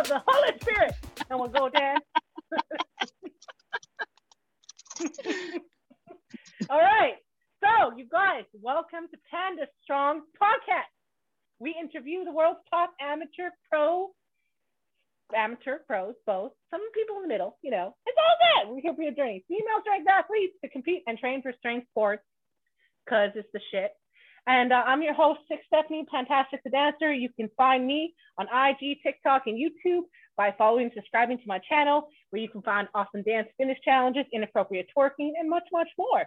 of the Holy Spirit. No one go there. All right. So, you guys, welcome to Panda Strong Podcast. We interview the world's top amateur pro, amateur pros, both. Some people in the middle, you know. It's all good. We're here for your journey. Female strength athletes to compete and train for strength sports because it's the shit. And uh, I'm your host, Six Stephanie, Fantastic the Dancer. You can find me on IG, TikTok, and YouTube by following and subscribing to my channel, where you can find awesome dance finish challenges, inappropriate twerking, and much, much more.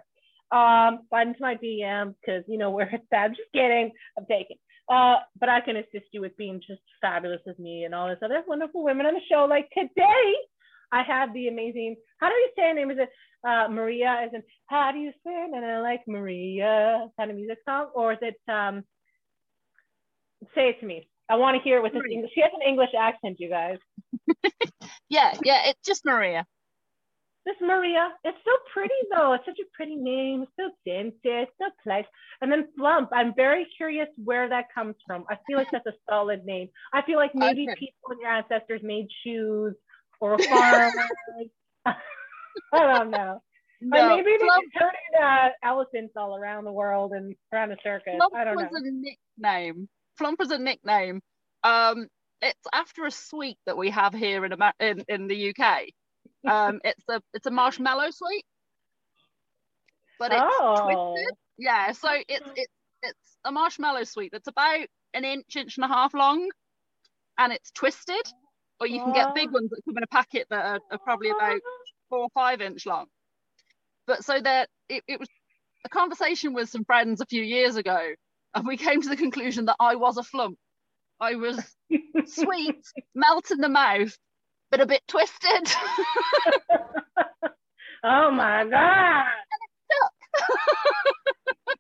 Um, slide into my DM because you know where it's at. I'm just kidding. I'm taking. Uh, but I can assist you with being just fabulous as me and all this other wonderful women on the show. Like today, I have the amazing, how do you say her name? Is it uh, Maria? As in, how do you say And I like Maria kind of music song? Or is it, um, say it to me. I want to hear it with this English. She has an English accent, you guys. yeah, yeah, it's just Maria. This Maria, it's so pretty though. It's such a pretty name. It's so dainty. It's so nice. And then Flump, I'm very curious where that comes from. I feel like that's a solid name. I feel like maybe okay. people and your ancestors made shoes or farmers. I don't know. No, or maybe they Flump, turning uh, elephants all around the world and around a circus. Flump I don't know. a nickname. Flump was a nickname. Um, it's after a sweet that we have here in, in, in the UK. Um, it's a it's a marshmallow sweet, but it's oh. twisted. Yeah, so it's it's it's a marshmallow sweet that's about an inch, inch and a half long, and it's twisted. Or you can get big ones that come in a packet that are, are probably about four or five inch long. But so that it, it was a conversation with some friends a few years ago, and we came to the conclusion that I was a flump. I was sweet, melt in the mouth, but a bit twisted. oh my god!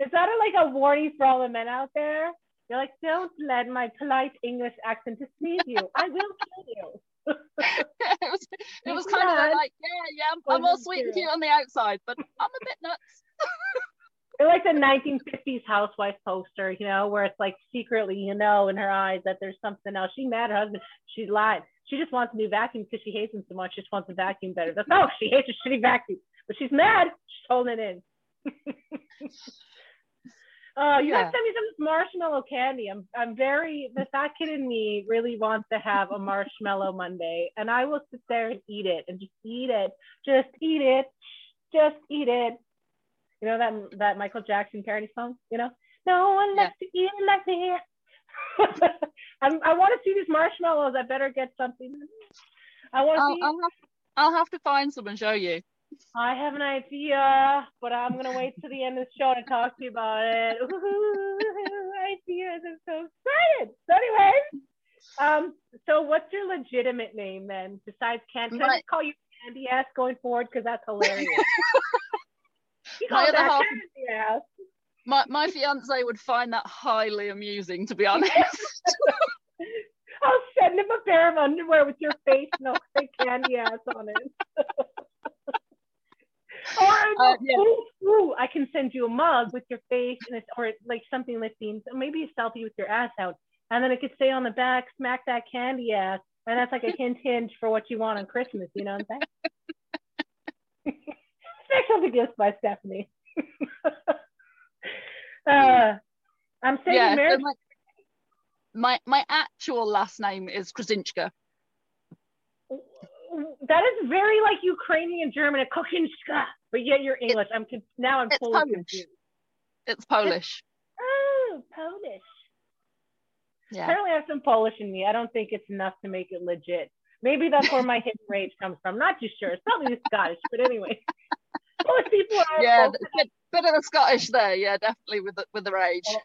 Is that a, like a warning for all the men out there? You're like, don't let my polite English accent deceive you. I will kill you. It was, it was kind of like, yeah, yeah, I'm, I'm all sweet and cute on the outside, but I'm a bit nuts. They're like the 1950s housewife poster, you know, where it's like secretly, you know, in her eyes that there's something else. She mad her husband. She's lied. She just wants a new vacuum because she hates him so much. She just wants a vacuum better. That's oh, she hates a shitty vacuum, but she's mad. She's holding it in. Oh, you yeah. have to send me some marshmallow candy. I'm I'm very the fat kid in me really wants to have a marshmallow Monday, and I will sit there and eat it and just eat it, just eat it, just eat it. You know that that Michael Jackson parody song? You know, no one likes to eat like me. I'm, I want to see these marshmallows. I better get something. I want to. I'll, I'll, have, I'll have to find some and show you. I have an idea, but I'm gonna wait to the end of the show to talk to you about it. Ooh, ideas! I'm so excited. So anyway, um, so what's your legitimate name then? Besides Candy, can I call you Candy Ass going forward because that's hilarious. call that half, Ass. My my fiance would find that highly amusing, to be honest. I'll send him a pair of underwear with your face and I'll say candy ass on it. Or uh, yeah. ooh, ooh, I can send you a mug with your face and it's or like something lifting, maybe a selfie with your ass out, and then it could say on the back, "Smack that candy ass," and that's like a hint hinge for what you want on Christmas. You know what I'm saying? Special gift by Stephanie. uh, I'm saying yeah, so my, my my actual last name is Krasinska that is very like Ukrainian German, a Kokinska, but yet you're English. It's, I'm now I'm fully Polish. confused. It's Polish. It's, oh, Polish. Yeah. Apparently, I have some Polish in me. I don't think it's enough to make it legit. Maybe that's where my hidden rage comes from. Not too sure. It's probably Scottish, but anyway. Polish people are. Yeah, bit, bit of the Scottish there. Yeah, definitely with the, with the rage. Oh,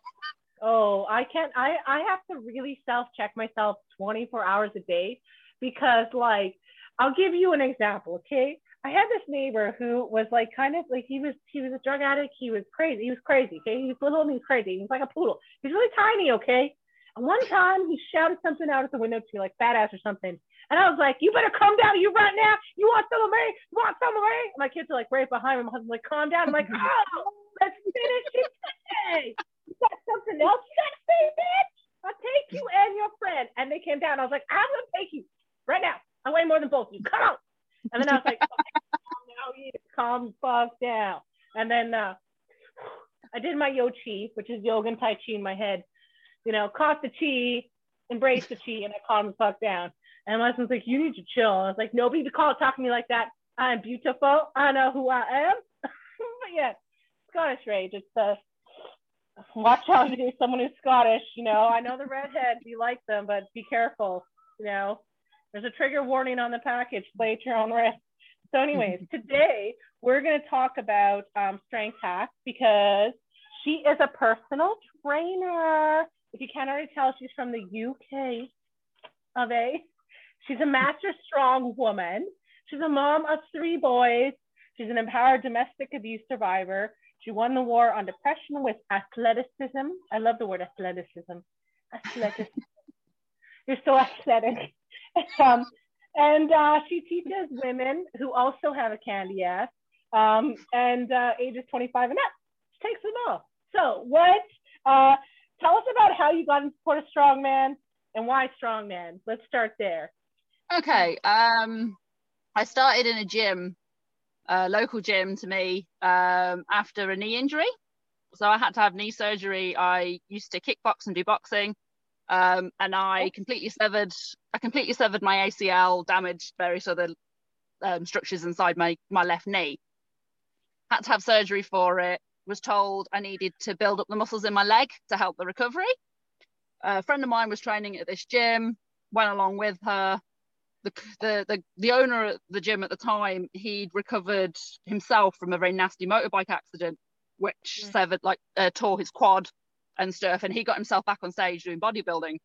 oh, I can't. I I have to really self check myself 24 hours a day because like I'll give you an example, okay? I had this neighbor who was like kind of like he was he was a drug addict. He was crazy. He was crazy. Okay, he was little and he was crazy. He was like a poodle. He's really tiny. Okay. And one time he shouted something out at the window to me like fat ass or something. And I was like, you better calm down. You right now. You want some of me? You want some of me? And my kids are like right behind me. My husband's like, calm down. I'm like, oh, let's finish it today. You got something else you got to say, bitch? I'll take you and your friend. And they came down. I was like, I'm gonna take you right now. I weigh more than both of you. Come on. And then I was like, okay, now you calm the fuck down. And then uh, I did my Yo Chi, which is yoga and Tai Chi in my head. You know, caught the chi, embraced the chi, and I calmed the fuck down. And my husband's like, you need to chill. I was like, nobody to call talk to me like that. I'm beautiful. I know who I am. but yeah, Scottish rage. It's uh, watch out if someone who's Scottish. You know, I know the redheads. You like them, but be careful. You know, there's a trigger warning on the package. Play at your own risk. So, anyways, today we're going to talk about um, strength hacks because she is a personal trainer. If you can't already tell, she's from the UK of A. She's a master strong woman. She's a mom of three boys. She's an empowered domestic abuse survivor. She won the war on depression with athleticism. I love the word athleticism. Athleticism. You're so athletic. um, and uh, she teaches women who also have a candy ass um, and uh, ages 25 and up. She takes them all. So, what? Uh, tell us about how you got into support of strongman and why strongman. Let's start there. Okay. Um, I started in a gym, a local gym to me, um, after a knee injury. So I had to have knee surgery. I used to kickbox and do boxing. Um, and I completely severed, I completely severed my ACL, damaged various other um, structures inside my, my left knee. Had to have surgery for it. Was told I needed to build up the muscles in my leg to help the recovery. A friend of mine was training at this gym, went along with her the, the the the owner at the gym at the time he'd recovered himself from a very nasty motorbike accident which mm. severed like uh, tore his quad and stuff and he got himself back on stage doing bodybuilding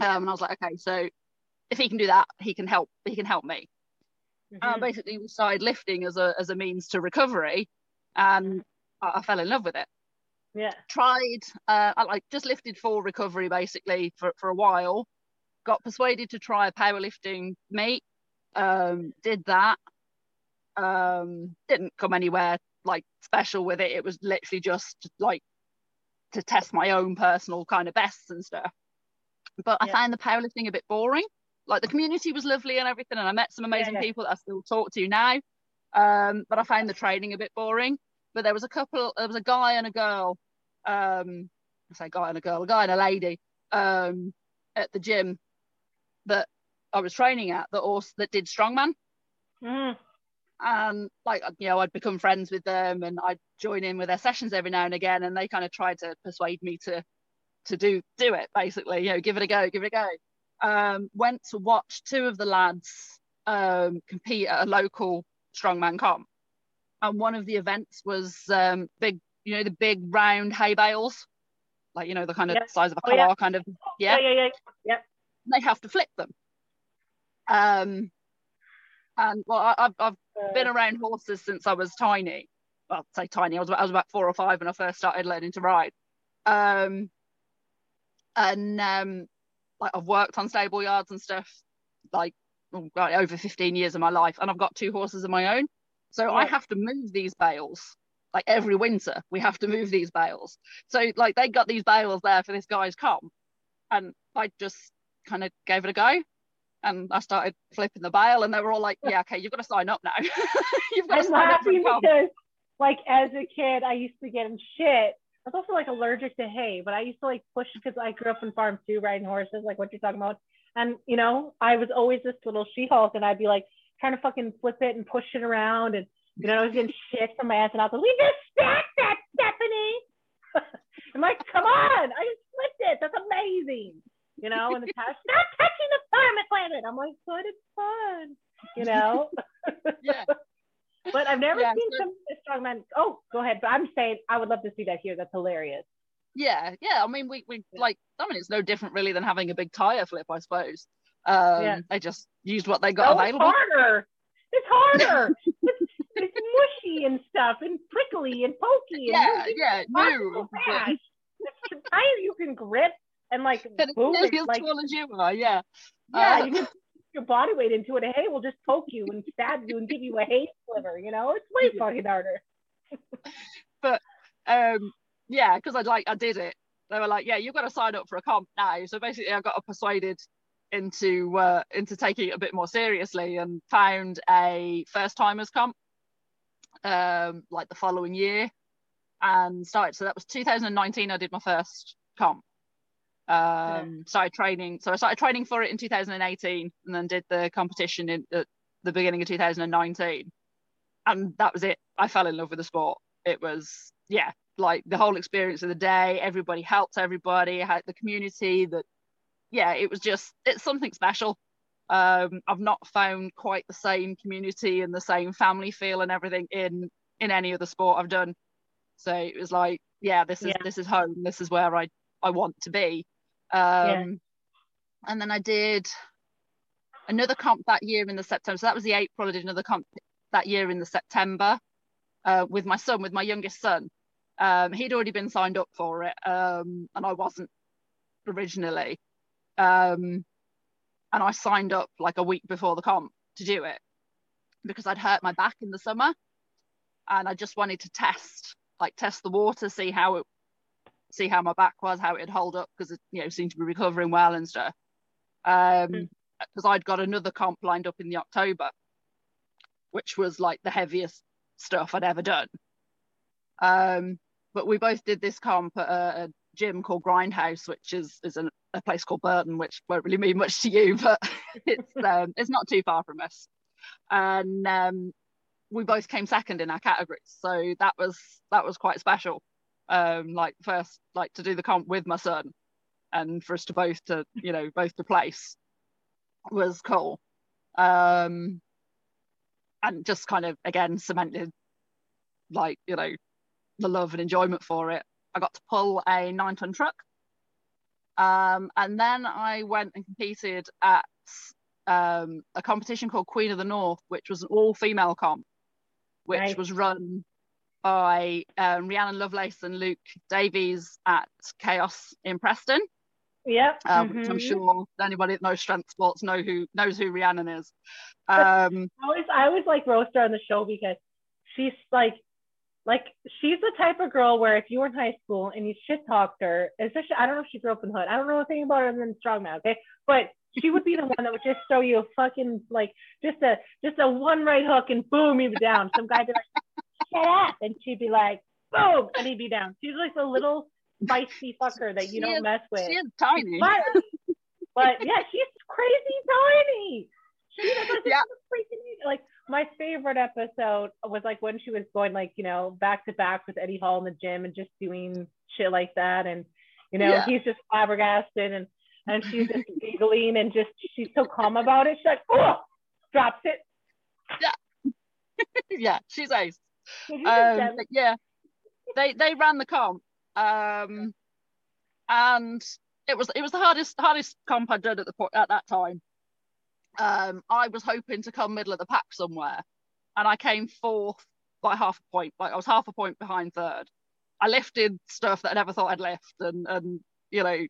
um, and i was like okay so if he can do that he can help he can help me mm-hmm. and basically we started lifting as a as a means to recovery and I, I fell in love with it yeah tried uh, I like just lifted for recovery basically for, for a while got persuaded to try a powerlifting meet. Um, did that. Um, didn't come anywhere like special with it. It was literally just like to test my own personal kind of bests and stuff. But yeah. I found the powerlifting a bit boring. Like the community was lovely and everything, and I met some amazing yeah, yeah. people that I still talk to now. Um, but I found the training a bit boring. But there was a couple, there was a guy and a girl. Um, I say guy and a girl, a guy and a lady um, at the gym that I was training at that also that did strongman. Mm. And like you know, I'd become friends with them and I'd join in with their sessions every now and again. And they kind of tried to persuade me to to do do it basically, you know, give it a go, give it a go. Um, went to watch two of the lads um, compete at a local strongman comp. And one of the events was um, big, you know, the big round hay bales, like you know, the kind of size of a car, oh, yeah. kind of. Yeah, yeah, yeah, yeah they have to flip them. Um, and well, I, have I've been around horses since I was tiny. Well, I'd say tiny. I was, I was about four or five when I first started learning to ride. Um, and um, like I've worked on stable yards and stuff, like oh, over 15 years of my life, and I've got two horses of my own. So yeah. I have to move these bales like every winter. We have to move these bales. So like they got these bales there for this guy's comp, and I just kind of gave it a go. And I started flipping the bale, and they were all like, "Yeah, okay, you've got to sign up now. you've got to I'm sign up because, like, as a kid, I used to get in shit. I was also like allergic to hay, but I used to like push because I grew up in farms too, riding horses, like what you're talking about. And you know, I was always this little she-hulk, and I'd be like trying to fucking flip it and push it around, and you know, I was getting shit from my aunts and I was like, We just stacked that, Stephanie. I'm like, come on, I just flipped it. That's amazing you know, and the stop touching the farm equipment. I'm like, but it's fun, you know. yeah. but I've never yeah, seen so, some strongman. Oh, go ahead. But I'm saying I would love to see that here. That's hilarious. Yeah, yeah. I mean, we we like. I mean, it's no different really than having a big tire flip, I suppose. Um, yeah. They just used what they got no, available. It's harder. It's harder. it's, it's mushy and stuff, and prickly and pokey. And yeah, yeah. New. The tire you can grip and like boom, as like, tall as you are, yeah. Yeah, uh, you can your body weight into it. Hay will just poke you and stab you and give you a hay sliver. You know, it's way fucking harder. but um, yeah, because I like I did it. They were like, yeah, you've got to sign up for a comp now. So basically, I got persuaded into uh, into taking it a bit more seriously and found a first timers comp um, like the following year and started. So that was 2019. I did my first comp. Um, yeah. started training. So I started training for it in 2018 and then did the competition in at the beginning of 2019. And that was it. I fell in love with the sport. It was, yeah, like the whole experience of the day. Everybody helped everybody, had the community that yeah, it was just it's something special. Um, I've not found quite the same community and the same family feel and everything in in any other sport I've done. So it was like, yeah, this is yeah. this is home. This is where I I want to be. Um, yeah. And then I did another comp that year in the September. So that was the April. I did another comp that year in the September uh, with my son, with my youngest son. Um, he'd already been signed up for it, um, and I wasn't originally. Um, and I signed up like a week before the comp to do it because I'd hurt my back in the summer and I just wanted to test, like test the water, see how it, see how my back was, how it'd hold up because it, you know, seemed to be recovering well and stuff. Um, because mm. I'd got another comp lined up in the October, which was like the heaviest stuff I'd ever done. Um, but we both did this comp at a, a gym called Grindhouse, which is is an, a place called Burton, which won't really mean much to you, but it's um, it's not too far from us. And um, we both came second in our categories, so that was that was quite special. Um, like first, like to do the comp with my son, and for us to both to you know both to place was cool. Um, and just kind of again cemented like you know the love and enjoyment for it I got to pull a nine ton truck. Um, and then I went and competed at um, a competition called Queen of the North, which was an all female comp, which right. was run by um, Rhianon Lovelace and Luke Davies at Chaos in Preston. Yeah, um, mm-hmm. I'm sure anybody that knows strength sports know who knows who Rhiannon is. Um, I always I always like roast her on the show because she's like like she's the type of girl where if you were in high school and you shit talked her, especially I don't know if she grew up in the hood. I don't know anything about her than strongman, okay? But she would be the one that would just throw you a fucking like just a just a one right hook and boom, you'd down. Some guy be like, shut up, and she'd be like, boom, and he'd be down. She's like the little feisty fucker that you don't is, mess with. She is tiny. But, but yeah, she's crazy tiny. She like, yeah. freaking like my favorite episode was like when she was going like you know back to back with Eddie Hall in the gym and just doing shit like that and you know yeah. he's just flabbergasted and and she's just giggling and just she's so calm about it she's like oh drops it yeah yeah she's ace um, yeah they they ran the comp um and it was it was the hardest hardest comp I'd done at the at that time um, I was hoping to come middle of the pack somewhere, and I came fourth by half a point. Like I was half a point behind third. I lifted stuff that I never thought I'd lift, and and you know,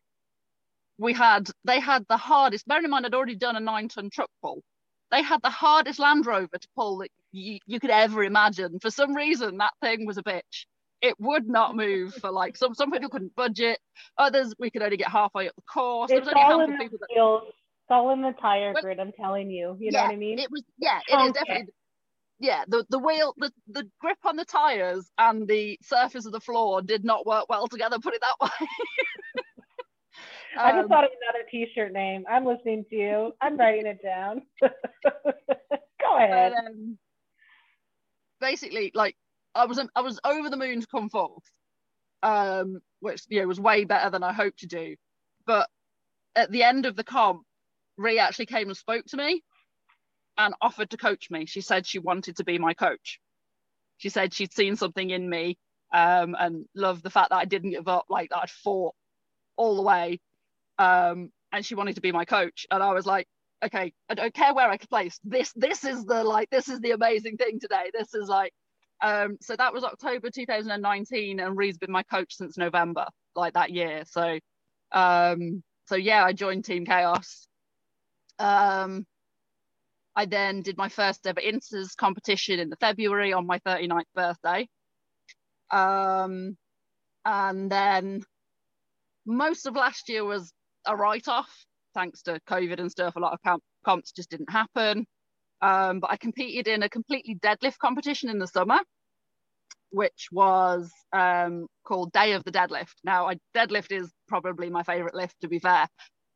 we had they had the hardest. Bearing in mind, I'd already done a nine ton truck pull. They had the hardest Land Rover to pull that you, you could ever imagine. For some reason, that thing was a bitch. It would not move for like some some people couldn't budget. Others we could only get halfway up the course. It's there was only a handful of people that it's all in the tire but, grid. I'm telling you. You yeah, know what I mean? It was yeah. It is definitely yeah. The the wheel the the grip on the tires and the surface of the floor did not work well together. Put it that way. I just um, thought of another T-shirt name. I'm listening to you. I'm writing it down. Go ahead. But, um, basically, like I was I was over the moon to come fourth, um, which you know was way better than I hoped to do. But at the end of the comp, Ree actually came and spoke to me and offered to coach me. She said she wanted to be my coach. She said she'd seen something in me um, and loved the fact that I didn't give up, like that I'd fought all the way. Um, and she wanted to be my coach. And I was like, okay, I don't care where I place. This this is the like this is the amazing thing today. This is like um, so that was October 2019 and Ree's been my coach since November, like that year. So um, so yeah, I joined Team Chaos um, I then did my first ever Inters competition in the February on my 39th birthday. Um, and then most of last year was a write off thanks to COVID and stuff, a lot of comp- comps just didn't happen. Um, but I competed in a completely deadlift competition in the summer, which was um, called Day of the Deadlift. Now, I, deadlift is probably my favorite lift, to be fair.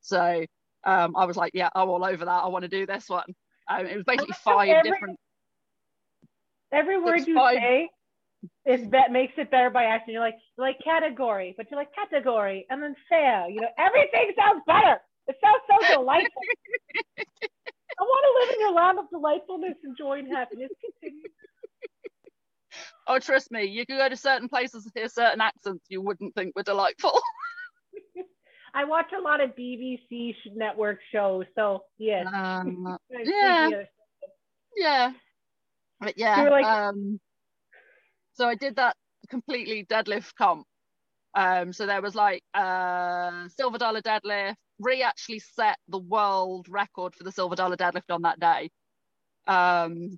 So um, I was like, yeah, I'm all over that. I want to do this one. Um, it was basically five every, different. Every word you five, say is that makes it better by accident. You're like, like category, but you're like category, and then fair. You know, everything sounds better. It sounds so delightful. I want to live in your land of delightfulness and joy and happiness. Continue. Oh, trust me, you could go to certain places and hear certain accents you wouldn't think were delightful. I watch a lot of BBC network shows, so yes. Um, yeah. Yeah. But yeah. Like, um, so I did that completely deadlift comp. Um, so there was like uh, silver dollar deadlift. Ree actually set the world record for the silver dollar deadlift on that day. Um,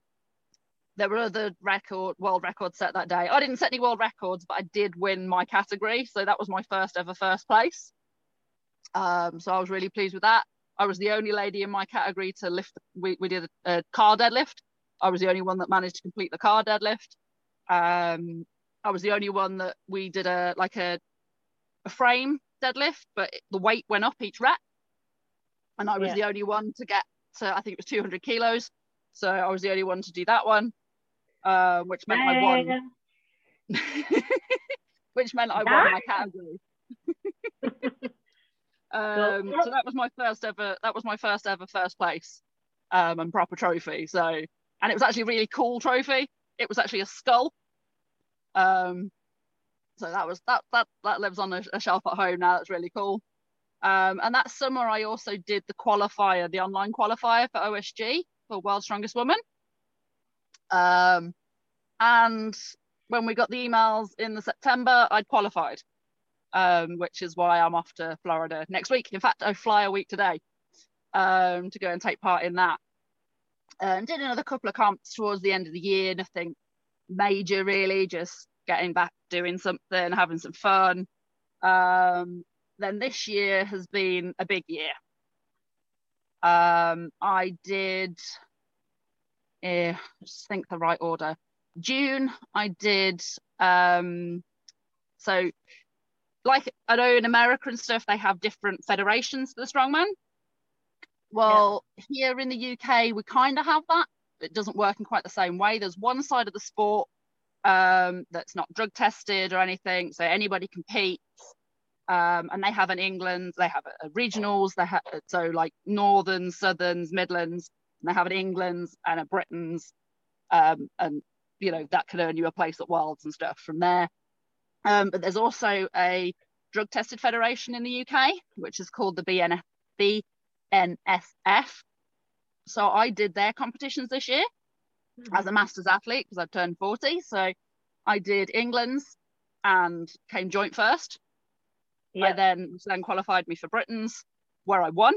there were other record world records set that day. I didn't set any world records, but I did win my category, so that was my first ever first place. Um, so I was really pleased with that. I was the only lady in my category to lift. We, we did a, a car deadlift. I was the only one that managed to complete the car deadlift. Um, I was the only one that we did a like a, a frame deadlift, but the weight went up each rep, and I was yeah. the only one to get to I think it was 200 kilos. So I was the only one to do that one, uh, which meant I won. which meant I won my category. Um, so that was my first ever. That was my first ever first place, um, and proper trophy. So, and it was actually a really cool trophy. It was actually a skull. Um, so that was that that that lives on a, a shelf at home now. That's really cool. Um, and that summer I also did the qualifier, the online qualifier for OSG for World's Strongest Woman. Um, and when we got the emails in the September, I'd qualified um, which is why I'm off to Florida next week. In fact, I fly a week today um, to go and take part in that. Um, did another couple of comps towards the end of the year, nothing major really, just getting back doing something, having some fun. Um, then this year has been a big year. Um, I did, uh, just think the right order. June, I did, um, so like I know in America and stuff, they have different federations for the strongman. Well, yeah. here in the UK, we kind of have that. It doesn't work in quite the same way. There's one side of the sport um, that's not drug tested or anything, so anybody competes. Um, and they have an England, they have a, a regionals, they have so like Northern, Southerns, Midlands, and they have an England's and a Britain's, um, and you know that can earn you a place at Worlds and stuff from there. Um, but there's also a drug tested federation in the UK, which is called the BNF, BNSF. So I did their competitions this year mm-hmm. as a masters athlete because I've turned 40. So I did England's and came joint first. I then then qualified me for Britain's, where I won,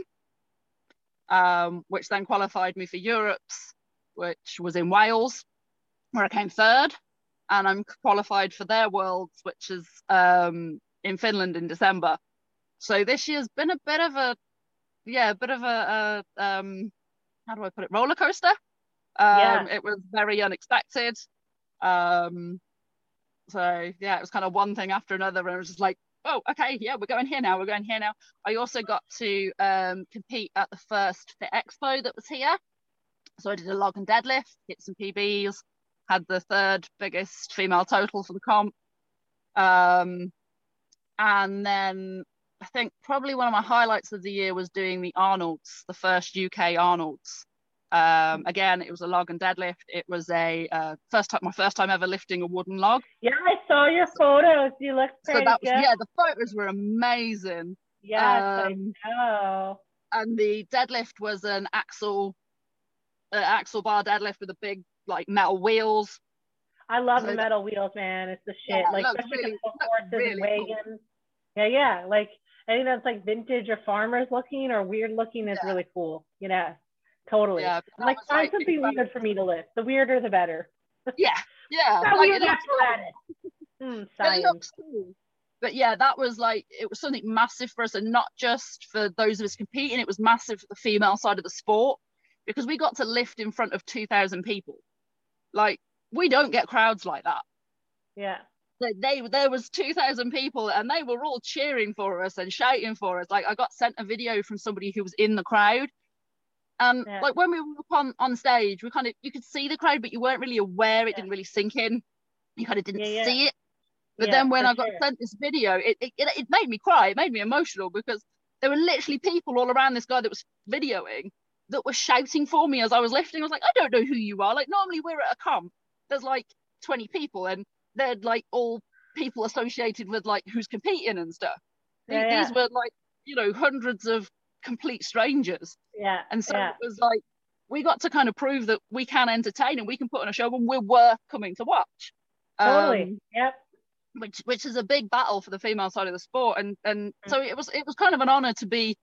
um, which then qualified me for Europe's, which was in Wales, where I came third and I'm qualified for their worlds, which is um, in Finland in December. So this year's been a bit of a, yeah, a bit of a, a um, how do I put it, roller coaster. Um, yeah. It was very unexpected. Um, so yeah, it was kind of one thing after another, and it was just like, oh, okay, yeah, we're going here now. We're going here now. I also got to um, compete at the first Fit Expo that was here. So I did a log and deadlift, hit some PBs, had the third biggest female total for the comp. Um, and then I think probably one of my highlights of the year was doing the Arnold's, the first UK Arnold's. Um, again, it was a log and deadlift. It was a uh, first time, my first time ever lifting a wooden log. Yeah, I saw your photos. You look so that was, yeah, the photos were amazing. Yes, um, I know. And the deadlift was an axle, uh, axle bar deadlift with a big like metal wheels. I love so the metal wheels, man. It's the shit. Yeah, like especially really, horses really and wagons. Cool. Yeah, yeah. Like anything that's like vintage or farmers looking or weird looking is yeah. really cool. You know, totally. Yeah, like find like, something weird for me to lift. The weirder the better. Yeah, yeah. like, weird it, looks. Mm, it but yeah, that was like it was something massive for us, and not just for those of us competing. It was massive for the female side of the sport because we got to lift in front of two thousand people. Like we don't get crowds like that. Yeah. They, they there was two thousand people, and they were all cheering for us and shouting for us. Like I got sent a video from somebody who was in the crowd. And yeah. like when we were up on, on stage, we kind of you could see the crowd, but you weren't really aware. It yeah. didn't really sink in. You kind of didn't yeah, see it. But then when I got sure. sent this video, it, it it made me cry. It made me emotional because there were literally people all around this guy that was videoing that were shouting for me as I was lifting. I was like, I don't know who you are. Like normally we're at a comp, there's like 20 people, and they're like all people associated with like who's competing and stuff. Yeah, These yeah. were like, you know, hundreds of complete strangers. Yeah. And so yeah. it was like we got to kind of prove that we can entertain and we can put on a show and we're worth coming to watch. Totally. Um, yep. Which which is a big battle for the female side of the sport. And and mm. so it was it was kind of an honor to be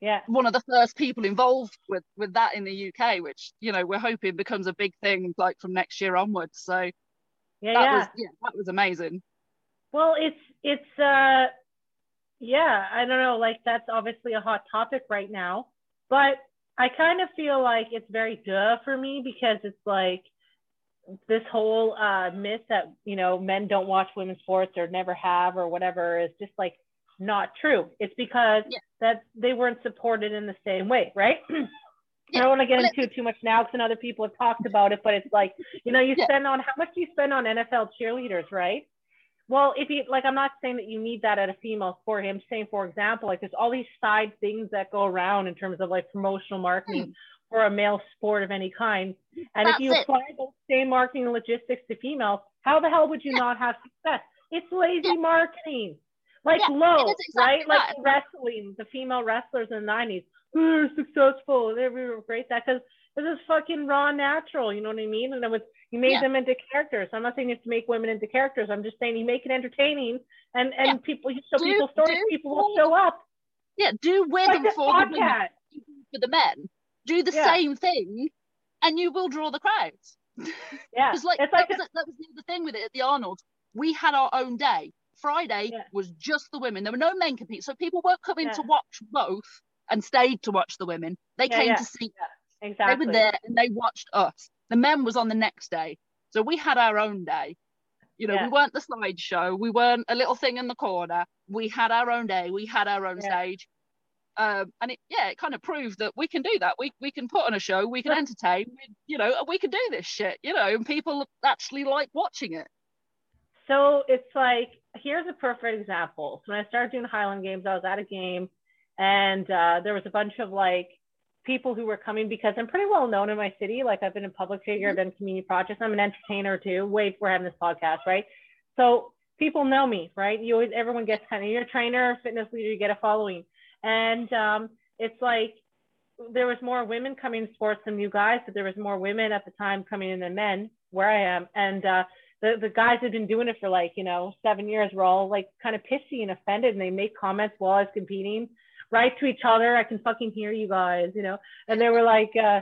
yeah one of the first people involved with with that in the UK, which you know we're hoping becomes a big thing like from next year onwards. So yeah, that yeah. was yeah, that was amazing. Well, it's it's uh yeah, I don't know, like that's obviously a hot topic right now, but I kind of feel like it's very duh for me because it's like this whole uh myth that you know men don't watch women's sports or never have or whatever is just like not true. It's because yeah. that they weren't supported in the same way, right? I don't want to get into it too much now because other people have talked about it, but it's like, you know, you yeah. spend on how much do you spend on NFL cheerleaders, right? Well, if you like, I'm not saying that you need that at a female sport. I'm saying, for example, like there's all these side things that go around in terms of like promotional marketing hmm. for a male sport of any kind. And That's if you it. apply those same marketing logistics to females, how the hell would you yeah. not have success? It's lazy yeah. marketing. Like yeah, low, exactly right? That. Like wrestling, the female wrestlers in the 90s they're successful. They were great that because this is fucking raw natural. You know what I mean? And it was you made yeah. them into characters. I'm not saying you have to make women into characters. I'm just saying you make it entertaining, and and yeah. people you show do, people stories, people will show up. Yeah, do with like for the women, for the men. Do the yeah. same thing, and you will draw the crowds. Yeah, it's like, it's like that, was, that was the other thing with it at the Arnold. We had our own day. Friday yeah. was just the women. There were no men compete, so people weren't coming to watch both and stayed to watch the women. They came to see yeah, exactly. They were there and they watched us. The men was on the next day. So we had our own day. You know, we weren't the slideshow. We weren't a little thing in the corner. We had our own day. We had our own stage. Um, and it, yeah, it kind of proved that we can do that. We, we can put on a show, we can entertain, we, you know, we can do this shit, you know, and people actually like watching it. So it's like, here's a perfect example. So when I started doing the Highland Games, I was at a game and uh, there was a bunch of like people who were coming because I'm pretty well known in my city. Like I've been a public figure, I've done community projects. I'm an entertainer too. Wait, we're having this podcast, right? So people know me, right? You always, everyone gets kind of, you're a trainer, fitness leader, you get a following. And um, it's like, there was more women coming in sports than you guys, but there was more women at the time coming in than men where I am. And uh, the, the guys have been doing it for like, you know, seven years were all like kind of pissy and offended and they make comments while I was competing write to each other. I can fucking hear you guys, you know. And they were like, uh,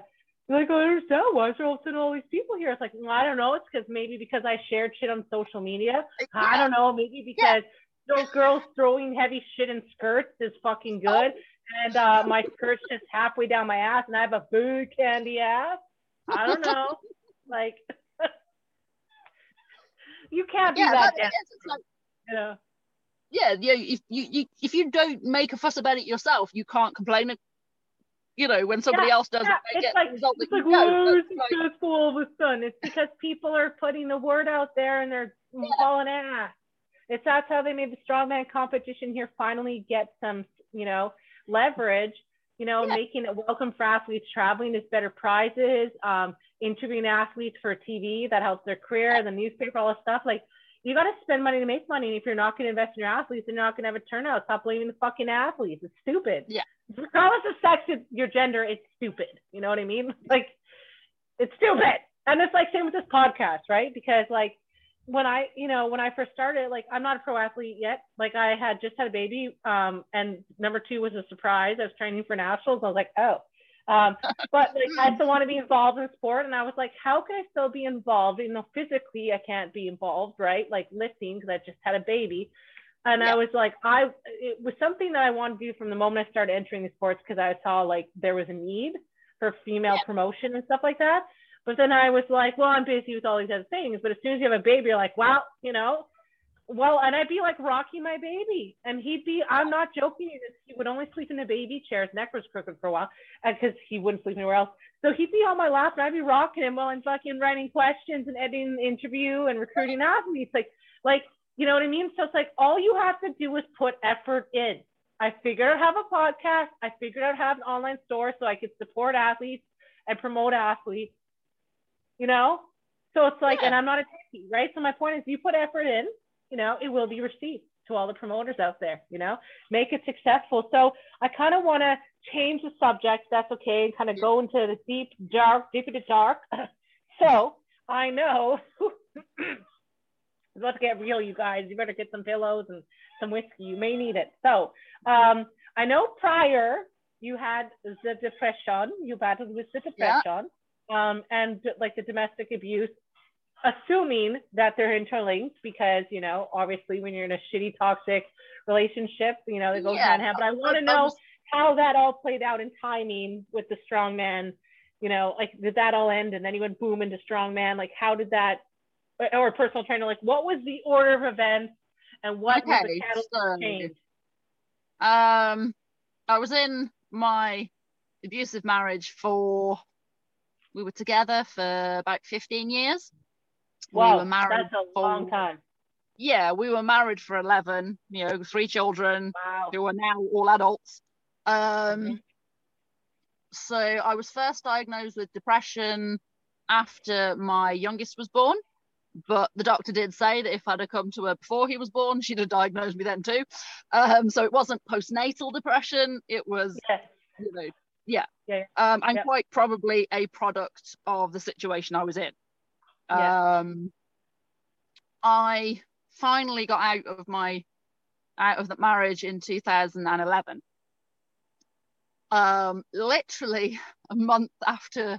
like, I understand why is there all, all these people here? It's like, well, I don't know. It's because maybe because I shared shit on social media. Yeah. I don't know. Maybe because yeah. those girls throwing heavy shit in skirts is fucking good. And uh, my skirt's just halfway down my ass and I have a big candy ass. I don't know. like, you can't do yeah, that. that like, you know? Yeah, yeah. If you, you if you don't make a fuss about it yourself, you can't complain. You know, when somebody yeah, else doesn't yeah, make it like, the result that you like, know. successful like, all of a sudden. It's because people are putting the word out there and they're yeah. hauling ass. It's that's how they made the strongman competition here finally get some, you know, leverage. You know, yeah. making it welcome for athletes traveling. There's better prizes. Um, interviewing athletes for TV that helps their career. And the newspaper, all this stuff. Like you got to spend money to make money. And if you're not going to invest in your athletes, then you're not going to have a turnout. Stop blaming the fucking athletes. It's stupid. Yeah. Regardless of sex, your gender, it's stupid. You know what I mean? Like, it's stupid. And it's like same with this podcast, right? Because like when I, you know, when I first started, like I'm not a pro athlete yet. Like I had just had a baby, um, and number two was a surprise. I was training for nationals. I was like, oh, um, but like I still want to be involved in sport, and I was like, how can I still be involved? You know, physically I can't be involved, right? Like lifting because I just had a baby. And Yeah. I was like, I it was something that I wanted to do from the moment I started entering the sports because I saw like there was a need for female promotion and stuff like that. But then I was like, well, I'm busy with all these other things. But as soon as you have a baby, you're like, well, you know, well, and I'd be like rocking my baby, and he'd be, I'm not joking, he would only sleep in the baby chair. His neck was crooked for a while because he wouldn't sleep anywhere else. So he'd be on my lap, and I'd be rocking him while I'm fucking writing questions and editing the interview and recruiting athletes. Like, like, you know what I mean? So it's like all you have to do is put effort in. I figured out how to have a podcast. I figured out how to have an online store so I could support athletes and promote athletes. You know? So it's like, Yeah. and I'm not a techie, right? So my point is you put effort in, you know, it will be received to all the promoters out there, you know, make it successful. So I kind of want to change the subject, that's okay, and kind of go into the deep, dark, deep into dark. so I know it's about to get real, you guys. You better get some pillows and some whiskey. You may need it. So um, I know prior you had the depression, you battled with the Yeah. depression, um, and like the domestic abuse assuming that they're interlinked because you know obviously when you're in a shitty toxic relationship you know they go Yeah. hand in hand but i want to know how that all played out in timing with the strong man you know like did that all end and then he went boom into strong man like how did that or personal trainer like what was the order of events and what was the Okay, catalyst so- change Um, I was in my abusive marriage for, we were together for about 15 years. Wow we were married that's a for, long time Yeah, we were married for 11, you know, three children wow who are now all adults. Um. So I was first diagnosed with depression after my youngest was born. But the doctor did say that if I'd have come to her before he was born, she'd have diagnosed me then too. Um, so it wasn't postnatal depression, it was yeah. you know, yeah. Yeah. Um, and Yeah. quite probably a product of the situation I was in. Yeah. Um, I finally got out of my out of the marriage in 2011. Um, literally a month after,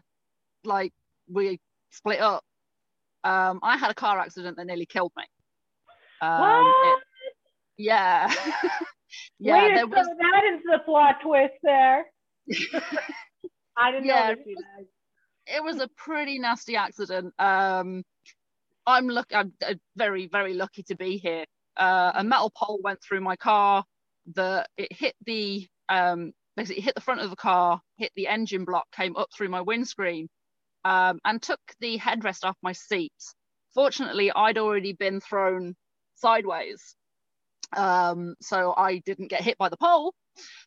like we split up, um, I had a car accident that nearly killed me. Um, what? it- yeah, yeah. Way to there was throw that into the plot twist there i didn't Yeah, know guys. It was a pretty nasty accident. Um, I'm look. I'm uh, very, very lucky to be here. Uh, a metal pole went through my car. The it hit the um, basically hit the front of the car, hit the engine block, came up through my windscreen, um, and took the headrest off my seat. Fortunately, I'd already been thrown sideways, um, so I didn't get hit by the pole.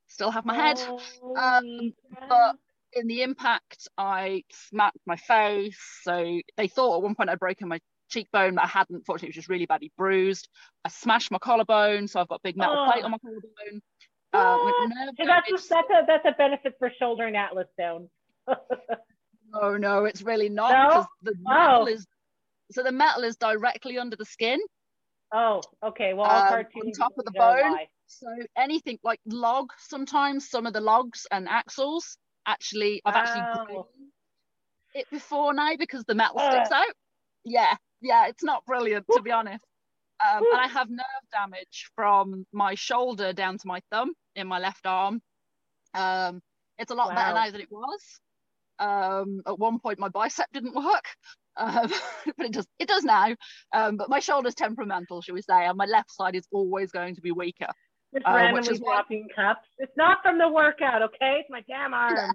Still have my head Holy crap. but in the impact, I smacked my face. So they thought at one point I'd broken my cheekbone, but I hadn't. Fortunately, it was just really badly bruised. I smashed my collarbone, so I've got a big metal plate Oh. on my collarbone. So that's a, that's a that's a benefit for shouldering Atlas down. No, no, it's really not No? because the Wow. metal is so the metal is directly under the skin. oh, okay. Well, all Um, on top of the bone. why. So anything like log, sometimes some of the logs and axles actually I've actually Wow. grown it before now because the metal Ugh. sticks out. Yeah, yeah, it's not brilliant to be honest. Um, and I have nerve damage from my shoulder down to my thumb in my left arm. Um, it's a lot better now than it was. Um, at one point, my bicep didn't work, um, but it does. It does now. Um, but my shoulder's temperamental, shall we say, and my left side is always going to be weaker. Just uh, randomly dropping cups. It's not from the workout, okay? It's my damn arm.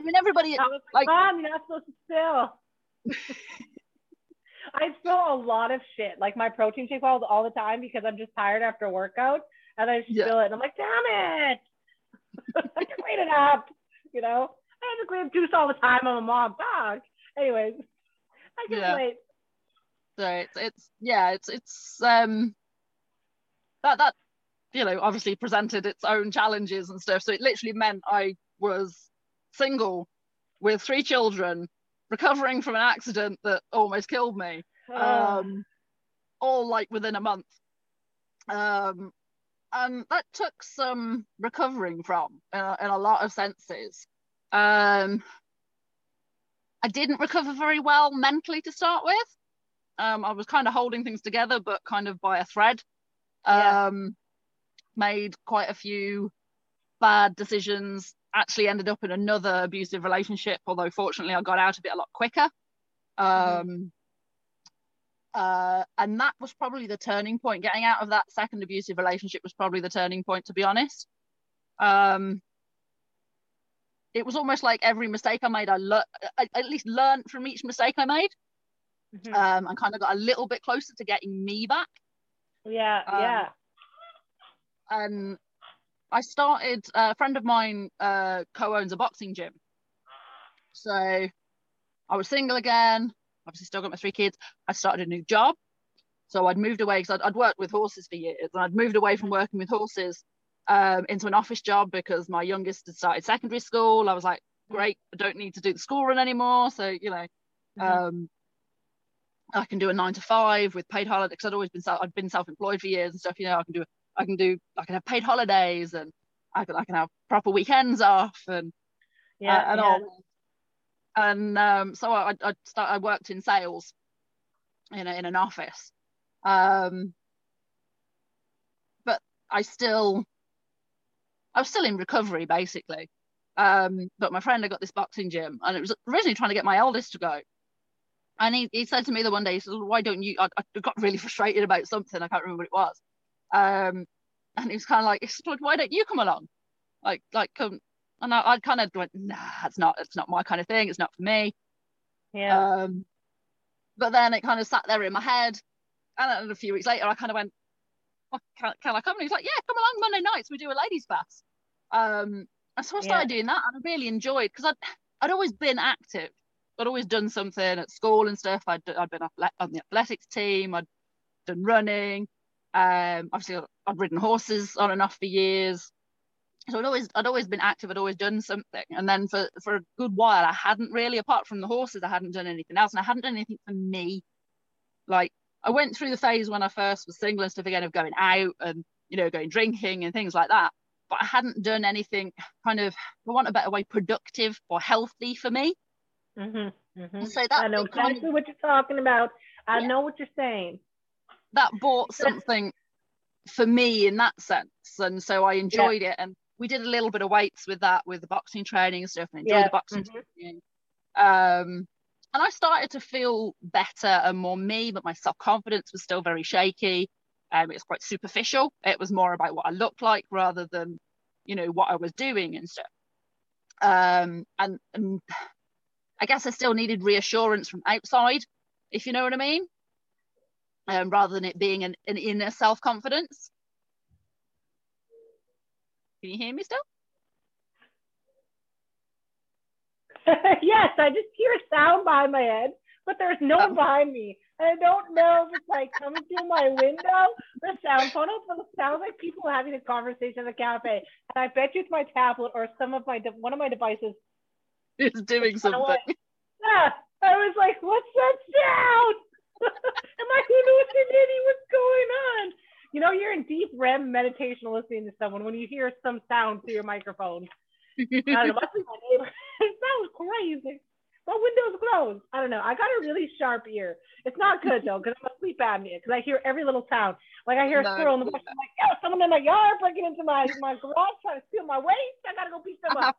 I mean, everybody. I was like- Mom, you're not supposed to spill. I spill a lot of shit, like my protein shake all, all the time because I'm just tired after a workout and I just Yeah. spill it. And I'm like, damn it. I can clean it up. You know, I have to clean up juice all the time. I'm a mom. Dog. Anyways, I can Yeah. relate. So it's it's yeah, it's it's um that that you know obviously presented its own challenges and stuff. So it literally meant I was single with three children, recovering from an accident that almost killed me. Um, all like within a month. Um, and that took some recovering from in a, in a lot of senses. Um, I didn't recover very well mentally to start with. Um, I was kind of holding things together, but kind of by a thread. Um, made quite a few bad decisions. Actually, ended up in another abusive relationship. Although fortunately, I got out of it a lot quicker. Um, mm-hmm. uh, and that was probably the turning point. Getting out of that second abusive relationship was probably the turning point, to be honest. Um, it was almost like every mistake I made, I, le- I at least learned from each mistake I made, mm-hmm. um, and kind of got a little bit closer to getting me back. Yeah, um, yeah. And I started. A friend of mine uh, co-owns a boxing gym, so I was single again. Obviously, still got my three kids. I started a new job, so I'd moved away because I'd, I'd worked with horses for years, and I'd moved away from working with horses um, into an office job because my youngest had started secondary school. I was like, great, I don't need to do the school run anymore. So, you know, mm-hmm. um, I can do a nine to five with paid holidays because I'd always been self, I'd been self-employed for years and stuff. You know, I can do I can do I can have paid holidays and I can I can have proper weekends off and yeah uh, and yeah. all. And um, so I I start I worked in sales in a, in an office, um, but I still I was still in recovery basically. Um, but my friend had got this boxing gym and it was originally trying to get my eldest to go. And he, he said to me the one day, he said, why don't you, I, I got really frustrated about something. I can't remember what it was. Um, and he was kind of like, why don't you come along? Like, like come. And I, I kind of went, nah, it's not, it's not my kind of thing. It's not for me. Yeah. Um, but then it kind of sat there in my head. And then a few weeks later, I kind of went, oh, can, can I come? And he's like, yeah, come along Monday nights. We do a ladies' class. Um, and so I started yeah. doing that, and I really enjoyed because I'd I'd always been active. I'd always done something at school and stuff. I'd I'd been on the athletics team. I'd done running. Um, obviously I'd ridden horses on and off for years. So I'd always I'd always been active. I'd always done something. And then for for a good while, I hadn't really, apart from the horses, I hadn't done anything else, and I hadn't done anything for me. Like I went through the phase when I first was single and stuff again of going out and you know going drinking and things like that but I hadn't done anything kind of, for want a better way, productive or healthy for me. Mm-hmm, mm-hmm. So that I know exactly kind of, what you're talking about. I yeah, know what you're saying. That bought something for me in that sense, and so I enjoyed yeah. it. And we did a little bit of weights with that, with the boxing training and stuff, and enjoyed yeah. the boxing mm-hmm. training. Um, and I started to feel better and more me, but my self confidence was still very shaky. Um, it was quite superficial. It was more about what I looked like rather than, you know, what I was doing and stuff. Um, and, and I guess I still needed reassurance from outside, if you know what I mean, um, rather than it being an, an inner self confidence. Can you hear me still? yes, I just hear a sound behind my head, but there's no one oh. behind me. I don't know if it's like coming through my window, the sound funnel, but it sounds like people having a conversation at a cafe. And I bet you it's my tablet or some of my one of my devices. It's doing something. Yeah, I was like, "What's that sound?" I'm like, hallucinating? What's going on? You know, you're in deep REM meditation listening to someone when you hear some sound through your microphone. I don't know, must be my neighbor. it sounds crazy my window's closed. I don't know. I got a really sharp ear. It's not good though, because I'm a sleep apnea, because I hear every little sound. Like I hear a squirrel in the bush. I'm like, yo, someone in my yard breaking into my, my garage trying to steal my waste. I gotta go beat them I up. Have,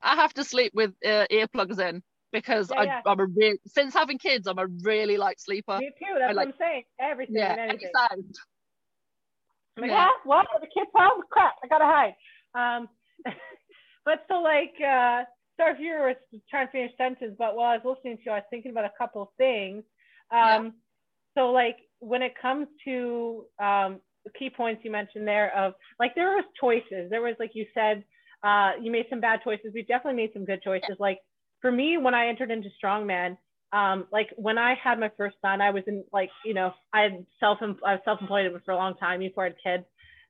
I have to sleep with uh, earplugs in because yeah, I, yeah. I'm a real since having kids, I'm a really light sleeper. Me too. That's like, what I'm saying. Everything. Yeah, any sound. I'm like, yeah. ah, what? The kids home? Crap! I gotta hide. Um, but so like. uh sorry if you were trying to finish sentence, but while I was listening to you, I was thinking about a couple of things. Um, yeah. So, like, when it comes to um, the key points you mentioned there, of like, there was choices. There was, like you said, uh, you made some bad choices. We definitely made some good choices. Like, for me, when I entered into strongman, um, like when I had my first son, I was in like, you know, I had self I was self-employed for a long time before I had kids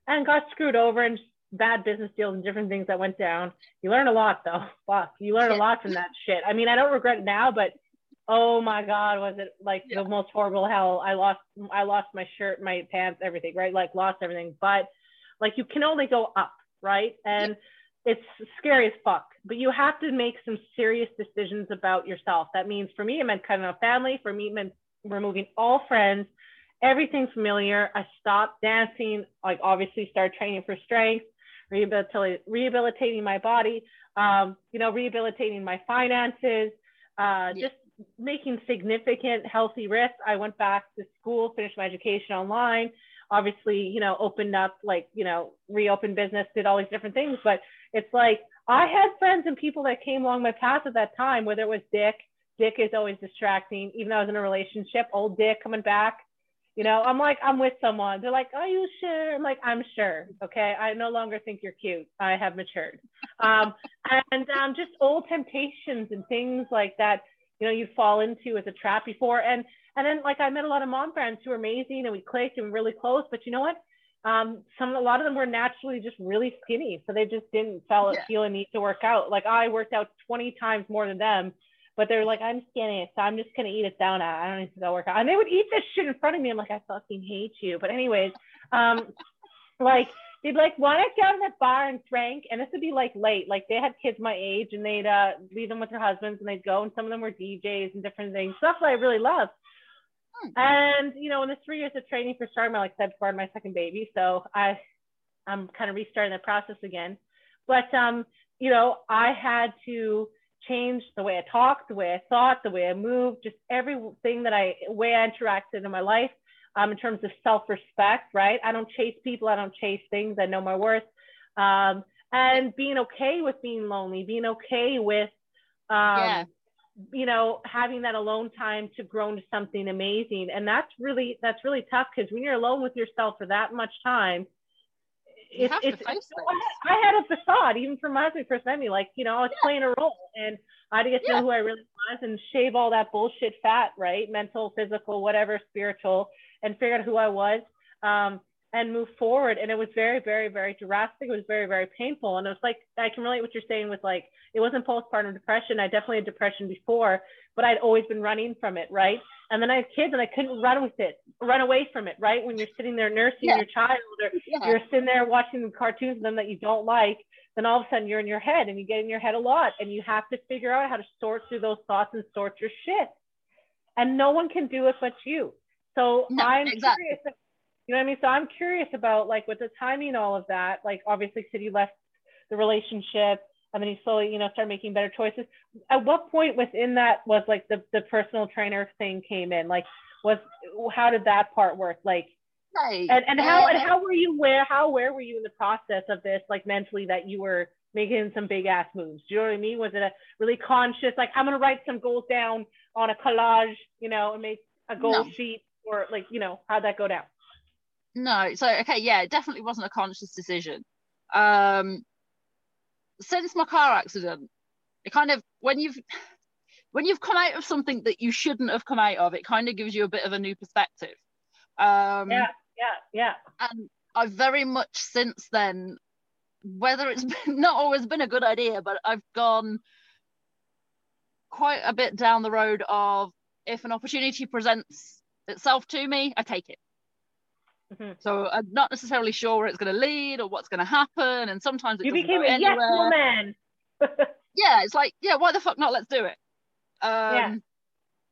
and got screwed over and bad business deals and different things that went down. You learn a lot though. Fuck, you learn a lot from that shit. I mean, I don't regret it now, but oh my god, was it like yeah. the most horrible hell? I lost, I lost my shirt, my pants, everything, right? Like lost everything. But like you can only go up, right? And yeah. it's scary as fuck. But you have to make some serious decisions about yourself. That means for me, it meant cutting off family. For me, it meant removing all friends everything familiar. I stopped dancing, like obviously started training for strength, rehabilitating, rehabilitating my body, um, you know, rehabilitating my finances, uh, yeah. just making significant healthy risks. I went back to school, finished my education online, obviously, you know, opened up like, you know, reopened business, did all these different things. But it's like I had friends and people that came along my path at that time, whether it was Dick, Dick is always distracting, even though I was in a relationship, old Dick coming back. You know, I'm like, I'm with someone. They're like, Are you sure? I'm like, I'm sure. Okay. I no longer think you're cute. I have matured. Um, and um, just old temptations and things like that, you know, you fall into as a trap before. And and then like I met a lot of mom friends who were amazing and we clicked and were really close. But you know what? Um, some a lot of them were naturally just really skinny. So they just didn't feel, yeah. feel a need to work out. Like I worked out 20 times more than them but they're like, I'm skinny, so I'm just gonna eat it down. I don't need to go work out. And they would eat this shit in front of me. I'm like, I fucking hate you. But anyways, um, like they'd like want to go to that bar and drink, and this would be like late. Like they had kids my age, and they'd uh, leave them with their husbands, and they'd go, and some of them were DJs and different things, stuff that I really love. Hmm. And you know, in the three years of training for Starting, like I said, before my second baby, so I, I'm kind of restarting the process again. But um, you know, I had to change the way I talked, the way I thought, the way I moved, just everything that I, way I interacted in my life um, in terms of self-respect, right? I don't chase people. I don't chase things. I know my worth. Um, and being okay with being lonely, being okay with, um, yeah. You know, having that alone time to grow into something amazing. And that's really, that's really tough because when you're alone with yourself for that much time, it's, it's, it's I, had a facade even from my first met me. Like, you know, I was yeah. playing a role and I had to get to yeah. know who I really was and shave all that bullshit fat, right? Mental, physical, whatever, spiritual, and figure out who I was. Um, and move forward. And it was very, very, very drastic. It was very, very painful. And it was like, I can relate what you're saying with like, it wasn't postpartum depression. I definitely had depression before, but I'd always been running from it. Right. And then I had kids and I couldn't run with it, run away from it. Right. When you're sitting there nursing yeah. your child or yeah. you're sitting there watching the cartoons of them that you don't like, then all of a sudden you're in your head and you get in your head a lot and you have to figure out how to sort through those thoughts and sort your shit. And no one can do it but you. So no, I'm exactly. curious you know what I mean? So I'm curious about like with the timing all of that. Like obviously, City left the relationship, and then he slowly, you know, started making better choices. At what point within that was like the the personal trainer thing came in? Like, was how did that part work? Like, right. and and how and how were you where how where were you in the process of this? Like mentally, that you were making some big ass moves. Do you know what I mean? Was it a really conscious like I'm gonna write some goals down on a collage, you know, and make a goal no. sheet, or like you know how'd that go down? no so okay yeah it definitely wasn't a conscious decision um since my car accident it kind of when you've when you've come out of something that you shouldn't have come out of it kind of gives you a bit of a new perspective. Um yeah yeah yeah. and i've very much since then whether it's been, not always been a good idea but i've gone quite a bit down the road of if an opportunity presents itself to me i take it Mm-hmm. So I'm not necessarily sure where it's going to lead or what's going to happen. And sometimes it you became a anywhere. yes woman. yeah, it's like, yeah, why the fuck not? Let's do it. Um, yeah.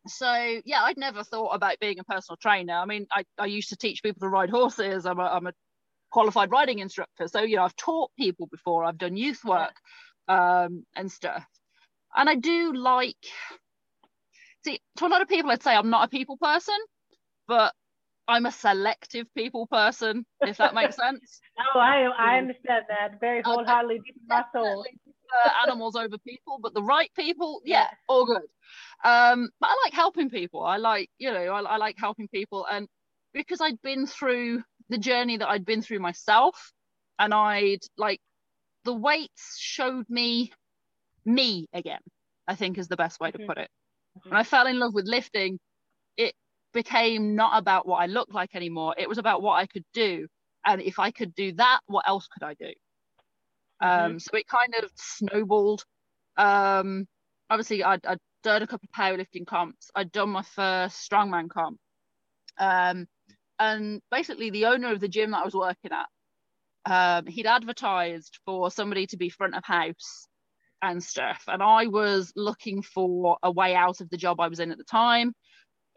So yeah, I'd never thought about being a personal trainer. I mean, I, I used to teach people to ride horses. I'm a, I'm a qualified riding instructor. So, you know, I've taught people before. I've done youth work um, and stuff. And I do like, see, to a lot of people, I'd say I'm not a people person, but I'm a selective people person, if that makes sense. oh, I I understand that very wholeheartedly, deep in my soul. animals over people, but the right people, yeah, yeah, all good. Um, but I like helping people. I like, you know, I, I like helping people, and because I'd been through the journey that I'd been through myself, and I'd like the weights showed me me again. I think is the best way to mm-hmm. put it. Mm-hmm. When I fell in love with lifting, became not about what I looked like anymore. It was about what I could do. And if I could do that, what else could I do? Mm-hmm. Um, so it kind of snowballed. Um, obviously, I'd, I'd, done a couple of powerlifting comps. I'd done my first strongman comp. Um, and basically, the owner of the gym that I was working at, um, he'd advertised for somebody to be front of house and stuff. And I was looking for a way out of the job I was in at the time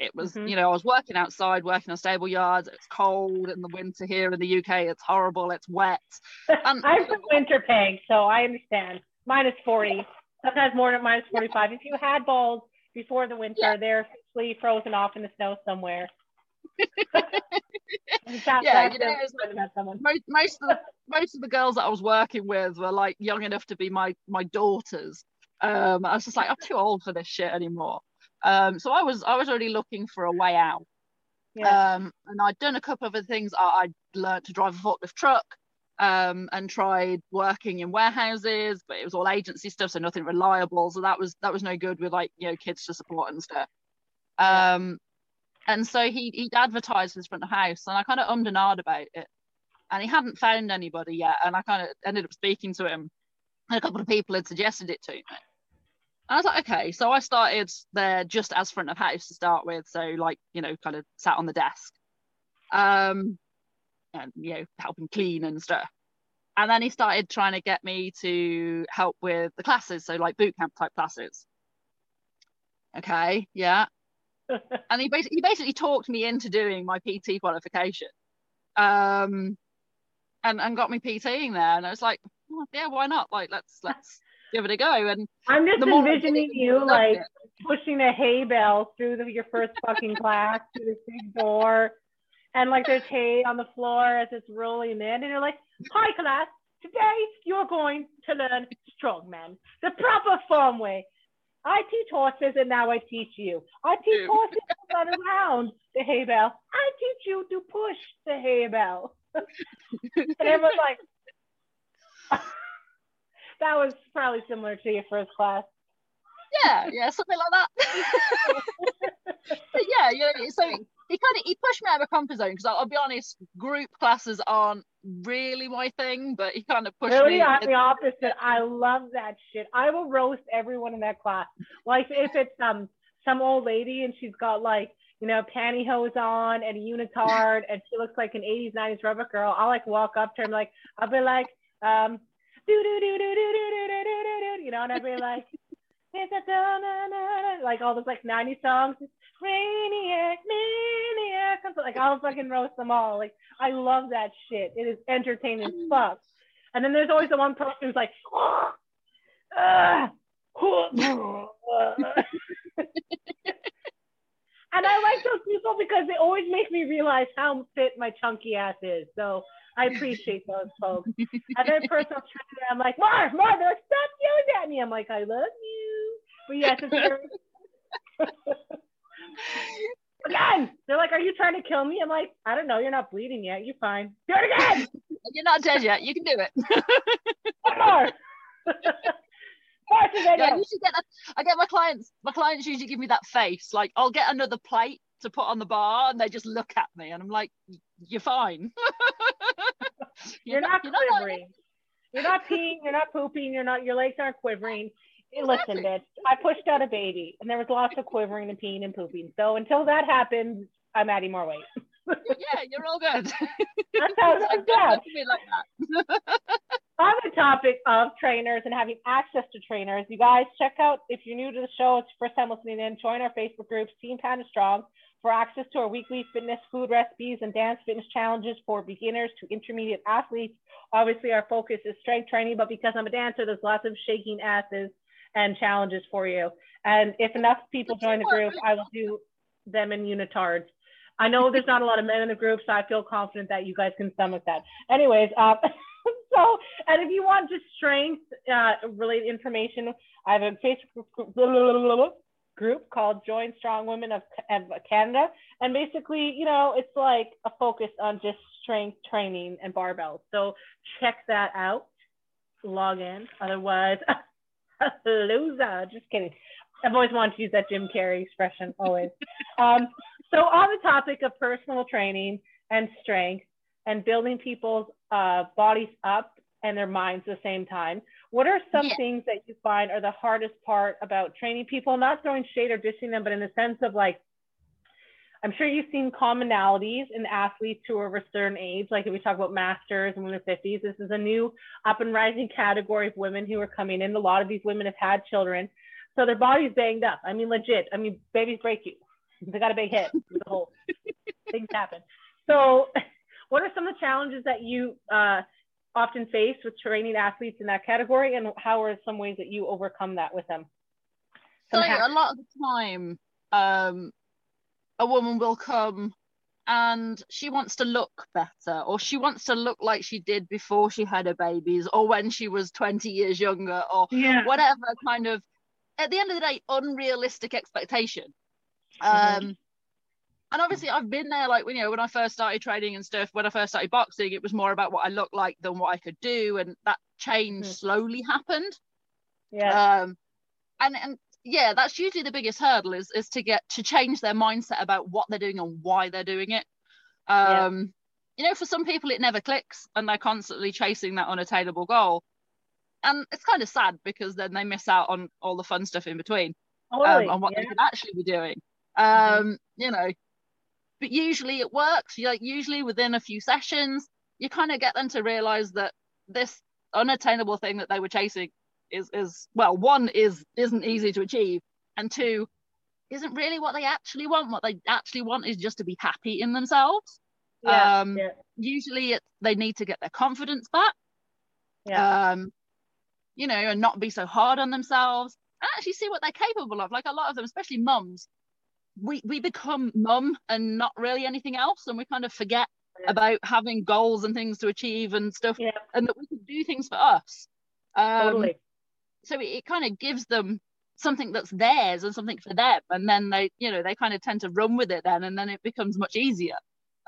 It was, Mhm. you know, I was working outside, working on stable yards. It's cold in the winter here in the UK. It's horrible. It's wet. And- I'm from Winterpeg, so I understand. Minus 40, sometimes more than minus 45. If you had balls before the winter, Yeah. they're officially frozen off in the snow somewhere. Yeah, you know, the- it's like- someone. Most, most of the most of the girls that I was working with were like young enough to be my my daughters. Um, I was just like, I'm too old for this shit anymore. Um, so I was I was already looking for a way out. Yeah. Um, and I'd done a couple of other things. I, I'd learned to drive a forklift truck um, and tried working in warehouses, but it was all agency stuff, so nothing reliable. So that was that was no good with like you know kids to support and stuff. Um, and so he he'd advertised his front of house, and I kind of ummed and ahed about it, and he hadn't found anybody yet. And I kind of ended up speaking to him, and a couple of people had suggested it to me. And I was like, okay, so I started there just as front of house to start with, so like you know, kind of sat on the desk, um, and you know, helping clean and stuff. And then he started trying to get me to help with the classes, so like boot camp type classes. Okay, yeah. And he basically he basically talked me into doing my PT qualification, um, and and got me PTing there. And I was like, oh, yeah, why not? Like, let's let's give it a go. And I'm just the more I did envisioning you like it. pushing a hay bale through the, your first fucking class through this big door, and like there's hay on the floor as it's rolling in, and you're like, "Hi, class. Today you're going to learn strongman, the proper form way. I teach horses, and now I teach you. I teach horses to run around the hay bale. I teach you to push the hay bale." and everyone's like. That was probably similar to your first class. yeah, yeah, something like that. but yeah, you know, so he kind of he pushed me out of my comfort zone because I'll, I'll be honest, group classes aren't really my thing, but he kind of pushed Really, me. I'm the opposite. I love that shit. I will roast everyone in that class. Like if it's um some old lady and she's got like you know pantyhose on and a unitard and she looks like an 80s 90s rubber girl. I'll like walk up to her and like I'll be like um do do do do do do do do do do you know and I'd be like it's a like all those like 90 songs maniac maniac like I'll fucking roast them all like I love that shit it is entertaining as fuck and then there's always the one person who's like "Ah, and I like those people because they always make me realize how fit my chunky ass is. So I appreciate those folks. And then personal trainer, I'm like, Marv, Marv, they're stop yelling at me. I'm like, I love you. But yes, it's very... again. They're like, are you trying to kill me? I'm like, I don't know. You're not bleeding yet. You're fine. Do it again. You're not dead yet. You can do it. One more. Again. yeah, I usually get that. I get my clients. My clients usually give me that face. Like I'll get another plate to put on the bar, and they just look at me, and I'm like, "You're fine. You're not you're not quivering. You're not peeing. You're not pooping. You're not. Your legs aren't quivering. Hey, Listen, bitch. I pushed out a baby, and there was lots of quivering and peeing and pooping. So until that happens, I'm adding more weight. yeah, you're all good. That's how Like, that's don't bad. look at me like that. On the topic of trainers and having access to trainers, you guys check out if you're new to the show, it's your first time listening in, join our Facebook groups, Team Panda Strong, for access to our weekly fitness, food recipes, and dance fitness challenges for beginners to intermediate athletes. Obviously, our focus is strength training, but because I'm a dancer, there's lots of shaking asses and challenges for you. And if enough people join the group, I will do them in unitards. I know there's not a lot of men in the group, so I feel confident that you guys can stomach that. Anyways, uh, so and if you want just strength uh, related information, I have a Facebook group, called Join Strong Women of, of Canada, and basically, you know, it's like a focus on just strength training and barbells. So check that out. Log in. Otherwise, loser. Just kidding. I've always wanted to use that Jim Carrey expression. Always. um, so on the topic of personal training and strength and building people's uh, bodies up and their minds at the same time, what are some Yeah. things that you find are the hardest part about training people? Not throwing shade or dishing them, but in the sense of like, I'm sure you've seen commonalities in athletes who are of a certain age. Like if we talk about masters and women in the 50s, this is a new up and rising category of women who are coming in. A lot of these women have had children. So their body's banged up. I mean, legit. I mean, babies break you. they got a big hit. The whole things happen. So, what are some of the challenges that you uh, often face with training athletes in that category, and how are some ways that you overcome that with them? So a lot of the time, um, a woman will come and she wants to look better or she wants to look like she did before she had her babies or when she was 20 years younger or yeah. whatever kind of at the end of the day unrealistic expectation mm-hmm. And obviously I've been there like you know when I first started training and stuff when I first started boxing it was more about what I looked like than what I could do and that change mm-hmm. slowly happened yeah um and and yeah, that's usually the biggest hurdle is is to get to change their mindset about what they're doing and why they're doing it. Um, yeah. you know, for some people it never clicks and they're constantly chasing that unattainable goal. And it's kind of sad because then they miss out on all the fun stuff in between totally. um, on what yeah. they could actually be doing. Mm-hmm. Um, mm-hmm. you know, but usually it works. You like usually within a few sessions, you kind of get them to realize that this unattainable thing that they were chasing is is well one is isn't easy to achieve and two isn't really what they actually want what they actually want is just to be happy in themselves yeah, um yeah. usually it, they need to get their confidence back yeah. um you know and not be so hard on themselves and actually see what they're capable of like a lot of them especially mums we we become mum and not really anything else and we kind of forget yeah. about having goals and things to achieve and stuff yeah. and that we can do things for us um, totally so it, it kind of gives them something that's theirs and something for them and then they you know they kind of tend to run with it then and then it becomes much easier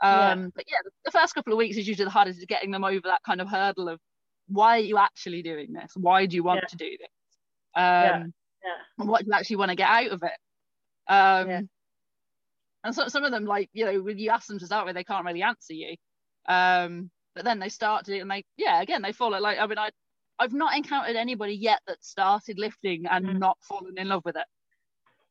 um yeah. but yeah the first couple of weeks is usually the hardest is getting them over that kind of hurdle of why are you actually doing this why do you want yeah. to do this um yeah. yeah. and what do you actually want to get out of it um. And so, some of them like you know when you ask them to start with they can't really answer you um but then they start to and they yeah again they follow like i mean i I've not encountered anybody yet that started lifting and mm. not fallen in love with it.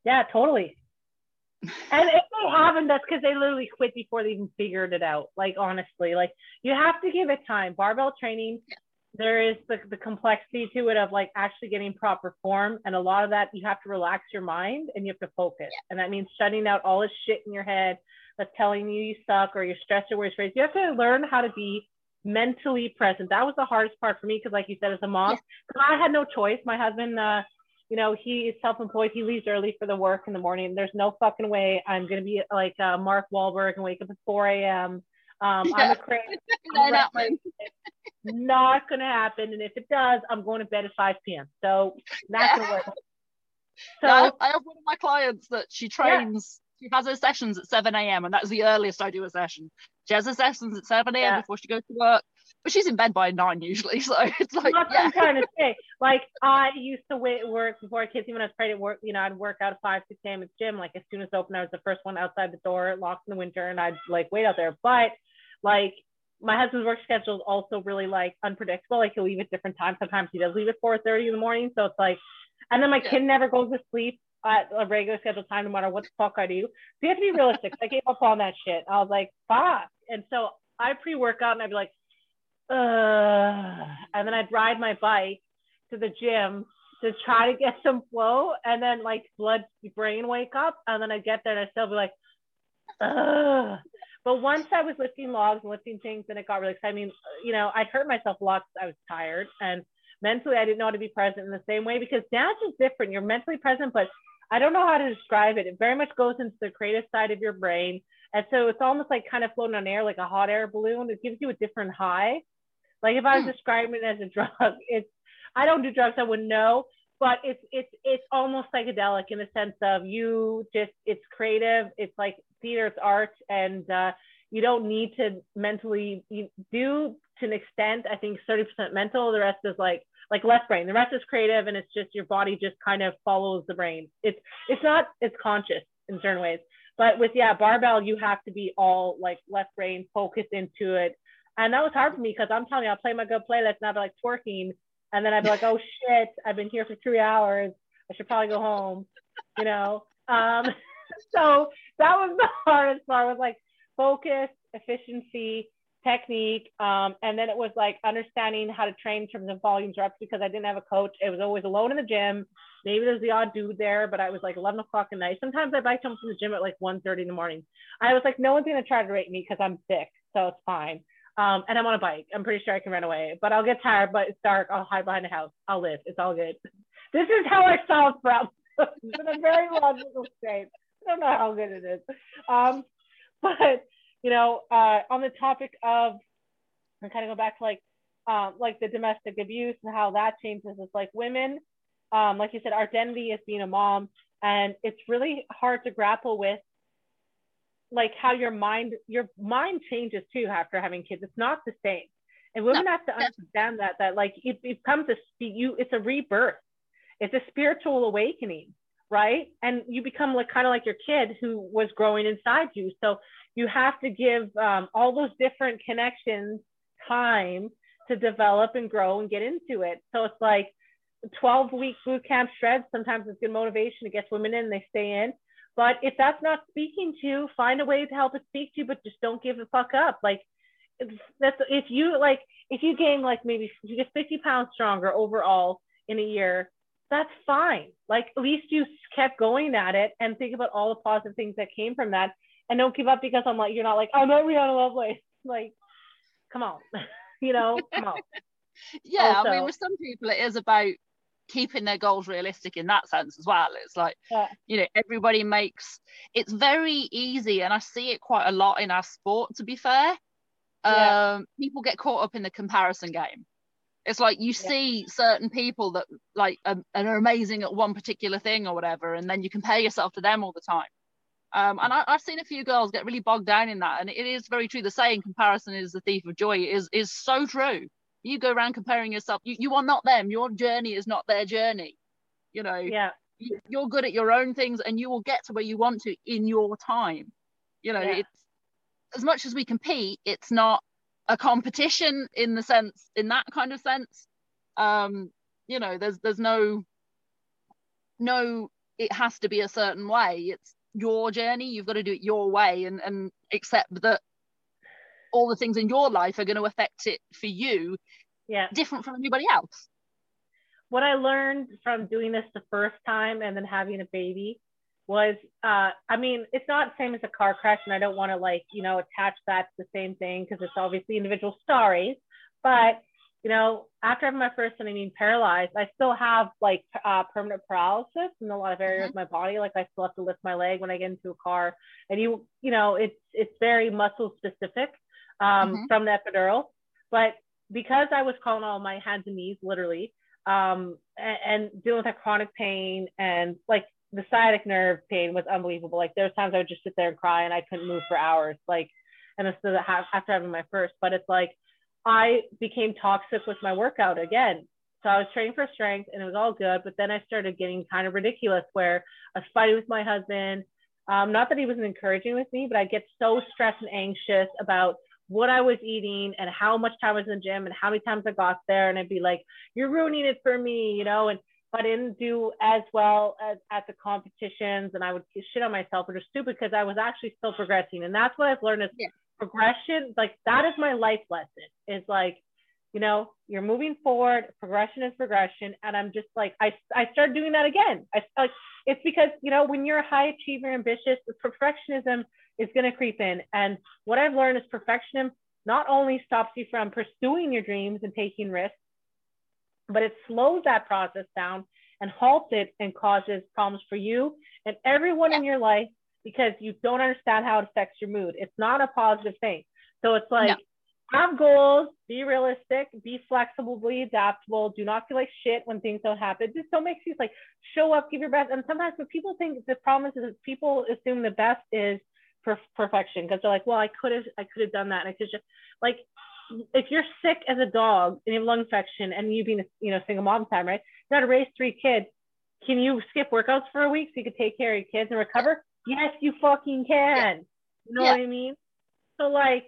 Yeah, totally. and if they haven't, that's because they literally quit before they even figured it out. Like honestly, like you have to give it time. Barbell training, yeah. There is the, the complexity to it of like actually getting proper form. And a lot of that you have to relax your mind and you have to focus. Yeah. And that means shutting out all this shit in your head that's telling you you suck or you're stressed or worse. Raised. You have to learn how to be mentally present. That was the hardest part for me because, like you said, as a mom, yeah. I had no choice. My husband, uh, you know, he is self-employed. He leaves early for the work in the morning. There's no fucking way I'm gonna be like uh, Mark Wahlberg and wake up at 4 a.m. Um, yeah. I'm a crazy. not gonna happen. And if it does, I'm going to bed at 5 p.m. So not yeah. gonna work. So yeah, I have one of my clients that she trains. She has her sessions at 7 a.m. and that's the earliest I do a session. She has her sessions at 7 a.m. Before she goes to work. But she's in bed by nine usually. So it's like That's yeah. I'm trying to say. Like I used to wait work before I kids, even when I was pregnant work, you know, I'd work out at five, six a.m. at the gym. Like as soon as it opened, I was the first one outside the door, locked in the winter, and I'd like wait out there. But like my husband's work schedule is also really like unpredictable. Like he'll leave at different times. Sometimes he does leave at 4:30 in the morning. So it's like, and then my yeah. kid never goes to sleep at a regular scheduled time, no matter what the fuck I do. So you have to be realistic. I gave up on that shit. I was like, fuck. And so I pre-workout and I'd be like, uh, and then I'd ride my bike to the gym to try to get some flow, and then like blood brain wake up, and then I get there and I still be like, uh. But once I was lifting logs and lifting things, and it got really exciting. I mean, you know, I hurt myself a lot I was tired, and mentally I didn't know how to be present in the same way because dance is different. You're mentally present, but I don't know how to describe it. It very much goes into the creative side of your brain. And so it's almost like kind of floating on air, like a hot air balloon. It gives you a different high. Like if I was hmm. describing it as a drug, it's I don't do drugs, I wouldn't know, but it's it's it's almost psychedelic in the sense of you just it's creative, it's like theater, it's art, and uh, you don't need to mentally do to an extent. I think 30% mental, the rest is like like left brain. The rest is creative, and it's just your body just kind of follows the brain. It's it's not it's conscious in certain ways. But with yeah, barbell, you have to be all like left brain focused into it. And that was hard for me because I'm telling you, I'll play my good playlist and I'll be like twerking. And then I'd be like, oh shit, I've been here for three hours. I should probably go home, you know? Um, so that was the hardest part was like focus, efficiency, technique. Um, and then it was like understanding how to train in terms of volumes reps because I didn't have a coach. It was always alone in the gym. Maybe there's the odd dude there, but I was like 11 o'clock at night. Sometimes I biked home from the gym at like 1.30 in the morning. I was like, no one's going to try to rate me because I'm sick. So it's fine. Um, and I'm on a bike. I'm pretty sure I can run away, but I'll get tired, but it's dark. I'll hide behind the house. I'll live. It's all good. This is how I solve problems in a very logical state. I don't know how good it is. Um, but you know, uh, on the topic of, and kind of go back to like, um, like the domestic abuse and how that changes. It's like women, um, like you said, our identity is being a mom, and it's really hard to grapple with, like how your mind, your mind changes too after having kids. It's not the same, and women no. have to understand that that like it, it comes to you. It's a rebirth. It's a spiritual awakening right? And you become like kind of like your kid who was growing inside you. So you have to give um, all those different connections time to develop and grow and get into it. So it's like 12 week boot camp shreds. Sometimes it's good motivation. It gets women in, they stay in. But if that's not speaking to you, find a way to help it speak to you, but just don't give a fuck up. Like that's if you like if you gain like maybe you get 50 pounds stronger overall in a year, that's fine. Like at least you kept going at it and think about all the positive things that came from that and don't give up because I'm like, you're not like, I'm not Rhianon Lovelace. Like, come on, you know, come on. yeah, also, I mean, with some people, it is about keeping their goals realistic in that sense as well. It's like, yeah. you know, everybody makes it's very easy, and I see it quite a lot in our sport, to be fair. Yeah. Um, people get caught up in the comparison game. It's like you yeah. see certain people that like are, are amazing at one particular thing or whatever, and then you compare yourself to them all the time. Um, and I, have seen a few girls get really bogged down in that, and it is very true. The saying "comparison is the thief of joy" is is so true. You go around comparing yourself. You, you are not them. Your journey is not their journey. You know. Yeah. You, you're good at your own things, and you will get to where you want to in your time. You know, yeah. it's as much as we compete, it's not a competition in the sense in that kind of sense. Um you know there's there's no no it has to be a certain way. It's your journey. You've got to do it your way and and accept that all the things in your life are going to affect it for you yeah. different from anybody else. What i learned from doing this the first time and then having a baby was uh i mean it's not the same as a car crash and i don't want to like you know attach that to the same thing because it's obviously individual stories but you know after having my first son i mean paralyzed i still have like uh, permanent paralysis in a lot of areas mm-hmm. of my body like i still have to lift my leg when i get into a car and you you know it's it's very muscle specific um, mm-hmm. from the epidural but because i was calling all my hands and knees literally um, and, and dealing with that chronic pain and like the sciatic nerve pain was unbelievable. Like there was times I would just sit there and cry and I couldn't move for hours. Like, and this is after having my first, but it's like I became toxic with my workout again. So I was training for strength and it was all good, but then I started getting kind of ridiculous where I was fighting with my husband. Um, not that he wasn't encouraging with me, but I get so stressed and anxious about what I was eating and how much time I was in the gym and how many times I got there. And I'd be like, you're ruining it for me, you know? And I didn't do as well as at the competitions and I would shit on myself, which is stupid because I was actually still progressing. And that's what I've learned is yeah. progression, like that is my life lesson. Is like, you know, you're moving forward, progression is progression. And I'm just like, I, I started doing that again. I like it's because, you know, when you're a high achiever, ambitious, the perfectionism is going to creep in. And what I've learned is perfectionism not only stops you from pursuing your dreams and taking risks, but it slows that process down and halts it and causes problems for you and everyone yeah. in your life because you don't understand how it affects your mood. It's not a positive thing. So it's like, no. have goals, be realistic, be flexible, be adaptable. Do not feel like shit when things don't happen. Just don't make you like show up, give your best. And sometimes what people think the problem is, is people assume the best is per- perfection because they're like, well, I could have, I could have done that, and I could just like if you're sick as a dog and you have lung infection and you being a you know single mom time, right? You got to raise three kids. Can you skip workouts for a week so you can take care of your kids and recover? Yes, you fucking can. You know yeah. what I mean? So like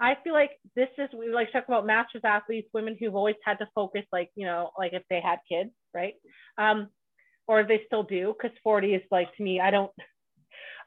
I feel like this is we like talk about masters athletes, women who've always had to focus like, you know, like if they had kids, right? Um, or they still do, because 40 is like to me, I don't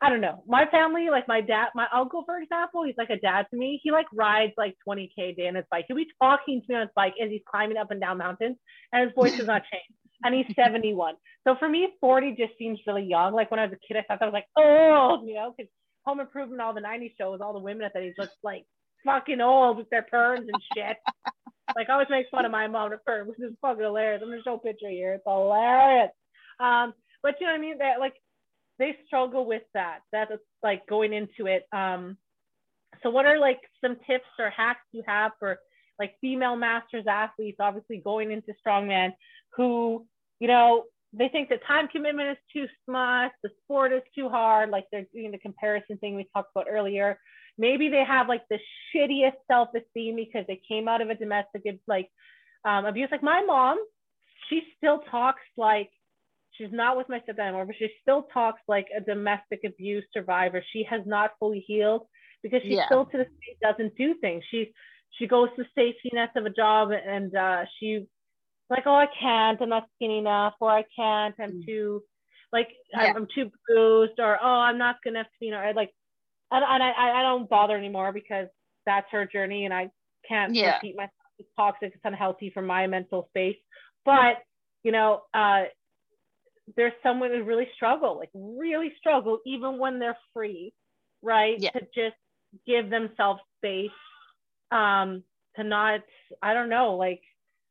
I don't know. My family, like my dad, my uncle, for example, he's like a dad to me. He like rides like 20k a day on his bike. He'll be talking to me on his bike as he's climbing up and down mountains, and his voice does not change. And he's 71. So for me, 40 just seems really young. Like when I was a kid, I thought I was like, oh, you know, because Home Improvement, all the 90s shows, all the women at that age looked like fucking old with their perms and shit. like I always make fun of my mom with perms, which is fucking hilarious. I'm gonna show a picture here. It's hilarious. Um, but you know what I mean? That like they struggle with that. That's like going into it. Um, so what are like some tips or hacks you have for like female masters athletes, obviously going into strongman, who you know they think the time commitment is too much, the sport is too hard, like they're doing the comparison thing we talked about earlier. Maybe they have like the shittiest self-esteem because they came out of a domestic like um, abuse. Like my mom, she still talks like she's not with my stepdad anymore, but she still talks like a domestic abuse survivor. She has not fully healed because she yeah. still to this day doesn't do things. She she goes to safety nets of a job and uh, she like, oh, I can't, I'm not skinny enough, or I can't, I'm mm. too, like, yeah. I'm too bruised, or oh, I'm not good enough to, you know, I like, and I, I, I don't bother anymore because that's her journey, and I can't yeah. repeat myself. It's toxic, it's unhealthy for my mental space. But you know, uh, there's someone who really struggle, like really struggle, even when they're free, right? Yeah. To just give themselves space, um, to not, I don't know, like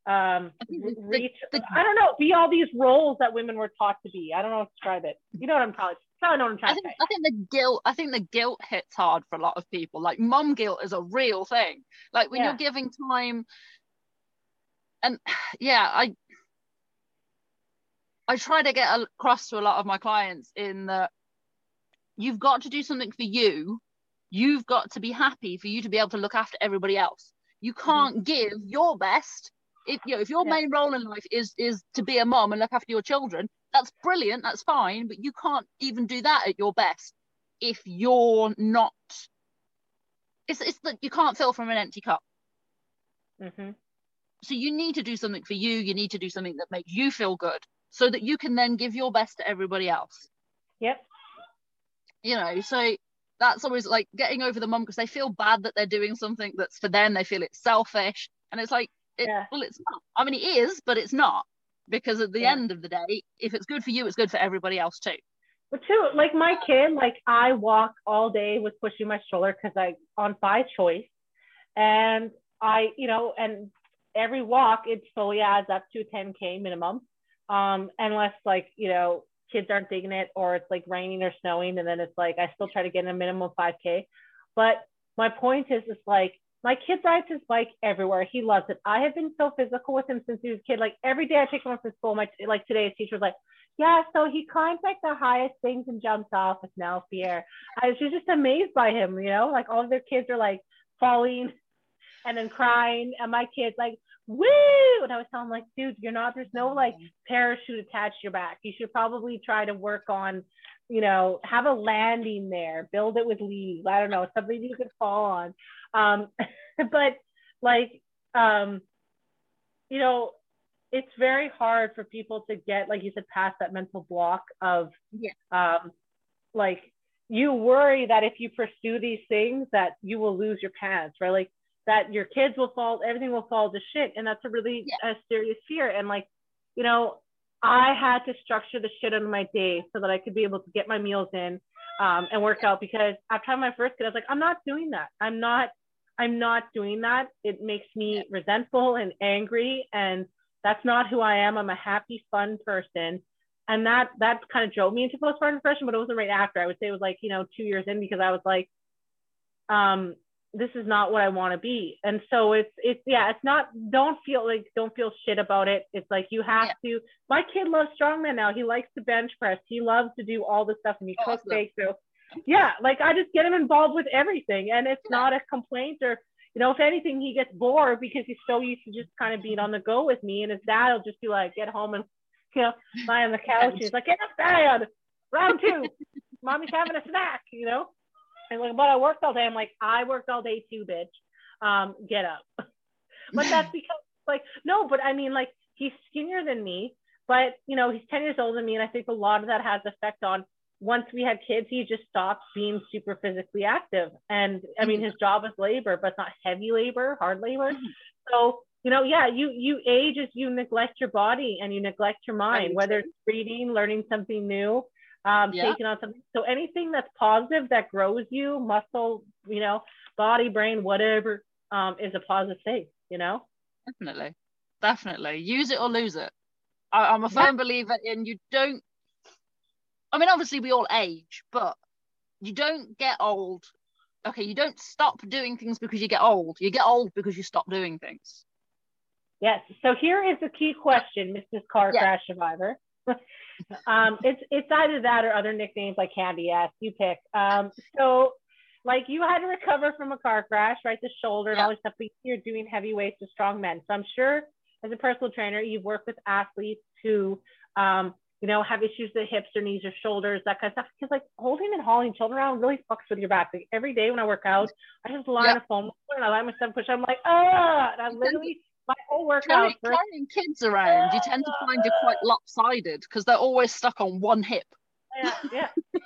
um, reach. The, the, I don't know. Be all these roles that women were taught to be. I don't know how to describe it. You know what I'm trying. I know what I'm trying I think, to say. I think the guilt. I think the guilt hits hard for a lot of people. Like mom guilt is a real thing. Like when yeah. you're giving time, and yeah, I I try to get across to a lot of my clients in that you've got to do something for you. You've got to be happy for you to be able to look after everybody else. You mm-hmm. can't mm-hmm. give your best if you know if your yeah. main role in life is is to be a mom and look after your children that's brilliant that's fine but you can't even do that at your best if you're not it's it's that you can't fill from an empty cup mm-hmm. so you need to do something for you you need to do something that makes you feel good so that you can then give your best to everybody else yep you know so that's always like getting over the mom because they feel bad that they're doing something that's for them they feel it's selfish and it's like it, yeah. Well, it's not. I mean, it is, but it's not because at the yeah. end of the day, if it's good for you, it's good for everybody else too. But too, like my kid, like I walk all day with pushing my stroller because I on by choice, and I, you know, and every walk it slowly adds up to 10k minimum, um, unless like you know kids aren't digging it or it's like raining or snowing, and then it's like I still try to get a minimum 5k. But my point is, it's like my kid rides his bike everywhere. He loves it. I have been so physical with him since he was a kid. Like every day I take him to school. My like today's teacher was like, yeah, so he climbs like the highest things and jumps off with no fear I was just amazed by him, you know, like all their kids are like falling and then crying. And my kid's like, woo! And I was telling him like, dude, you're not, there's no like parachute attached to your back. You should probably try to work on, you know, have a landing there, build it with leaves. I don't know, something you could fall on. Um, but like, um, you know, it's very hard for people to get, like you said, past that mental block of, yeah. um, like, you worry that if you pursue these things that you will lose your pants, right? Like that your kids will fall, everything will fall to shit. And that's a really yeah. a serious fear. And like, you know, I had to structure the shit out of my day so that I could be able to get my meals in um, and work out because after having my first kid, I was like, I'm not doing that. I'm not I'm not doing that. It makes me resentful and angry. And that's not who I am. I'm a happy, fun person. And that that kind of drove me into postpartum depression, but it wasn't right after. I would say it was like, you know, two years in because I was like, um, this is not what I want to be. And so it's it's yeah, it's not don't feel like don't feel shit about it. It's like you have yeah. to my kid loves strongman now. He likes to bench press. He loves to do all the stuff and he oh, cooks bake. So yeah, like I just get him involved with everything, and it's not a complaint or you know, if anything, he gets bored because he's so used to just kind of being on the go with me, and his dad will just be like, get home and you know, lie on the couch. He's like, get up, dad, round two, mommy's having a snack, you know. And like, but I worked all day. I'm like, I worked all day too, bitch. Um, get up. but that's because like no, but I mean like he's skinnier than me, but you know he's 10 years older than me, and I think a lot of that has effect on once we had kids, he just stopped being super physically active. And I mean, his job is labor, but not heavy labor, hard labor. So, you know, yeah, you you age as you neglect your body and you neglect your mind, whether it's reading, learning something new, um, Yeah. taking on something. So anything that's positive that grows you, muscle, you know, body, brain, whatever, um, is a positive thing, you know? Definitely. Definitely. Use it or lose it. I, I'm a Yeah. firm believer in you don't I mean obviously we all age, but you don't get old. Okay, you don't stop doing things because you get old. You get old because you stop doing things. Yes. So here is the key question, Mrs. Car Yeah. Crash Survivor. um, it's it's either that or other nicknames like Candy Ass. You pick. Um, so like you had to recover from a car crash, right? The shoulder and all this stuff, but you're doing heavy weights to strong men. So I'm sure as a personal trainer, you've worked with athletes who um, you know, have issues with hips or knees or shoulders, that kind of stuff. Because like holding and hauling children around really fucks with your back. Like every day when I work out, I just lie on Yeah. a foam and I let myself push. I'm like, ah, and I literally my whole workout. Carry, first carrying kids around, you tend to find you're quite lopsided because they're always stuck on one hip. yeah, yeah.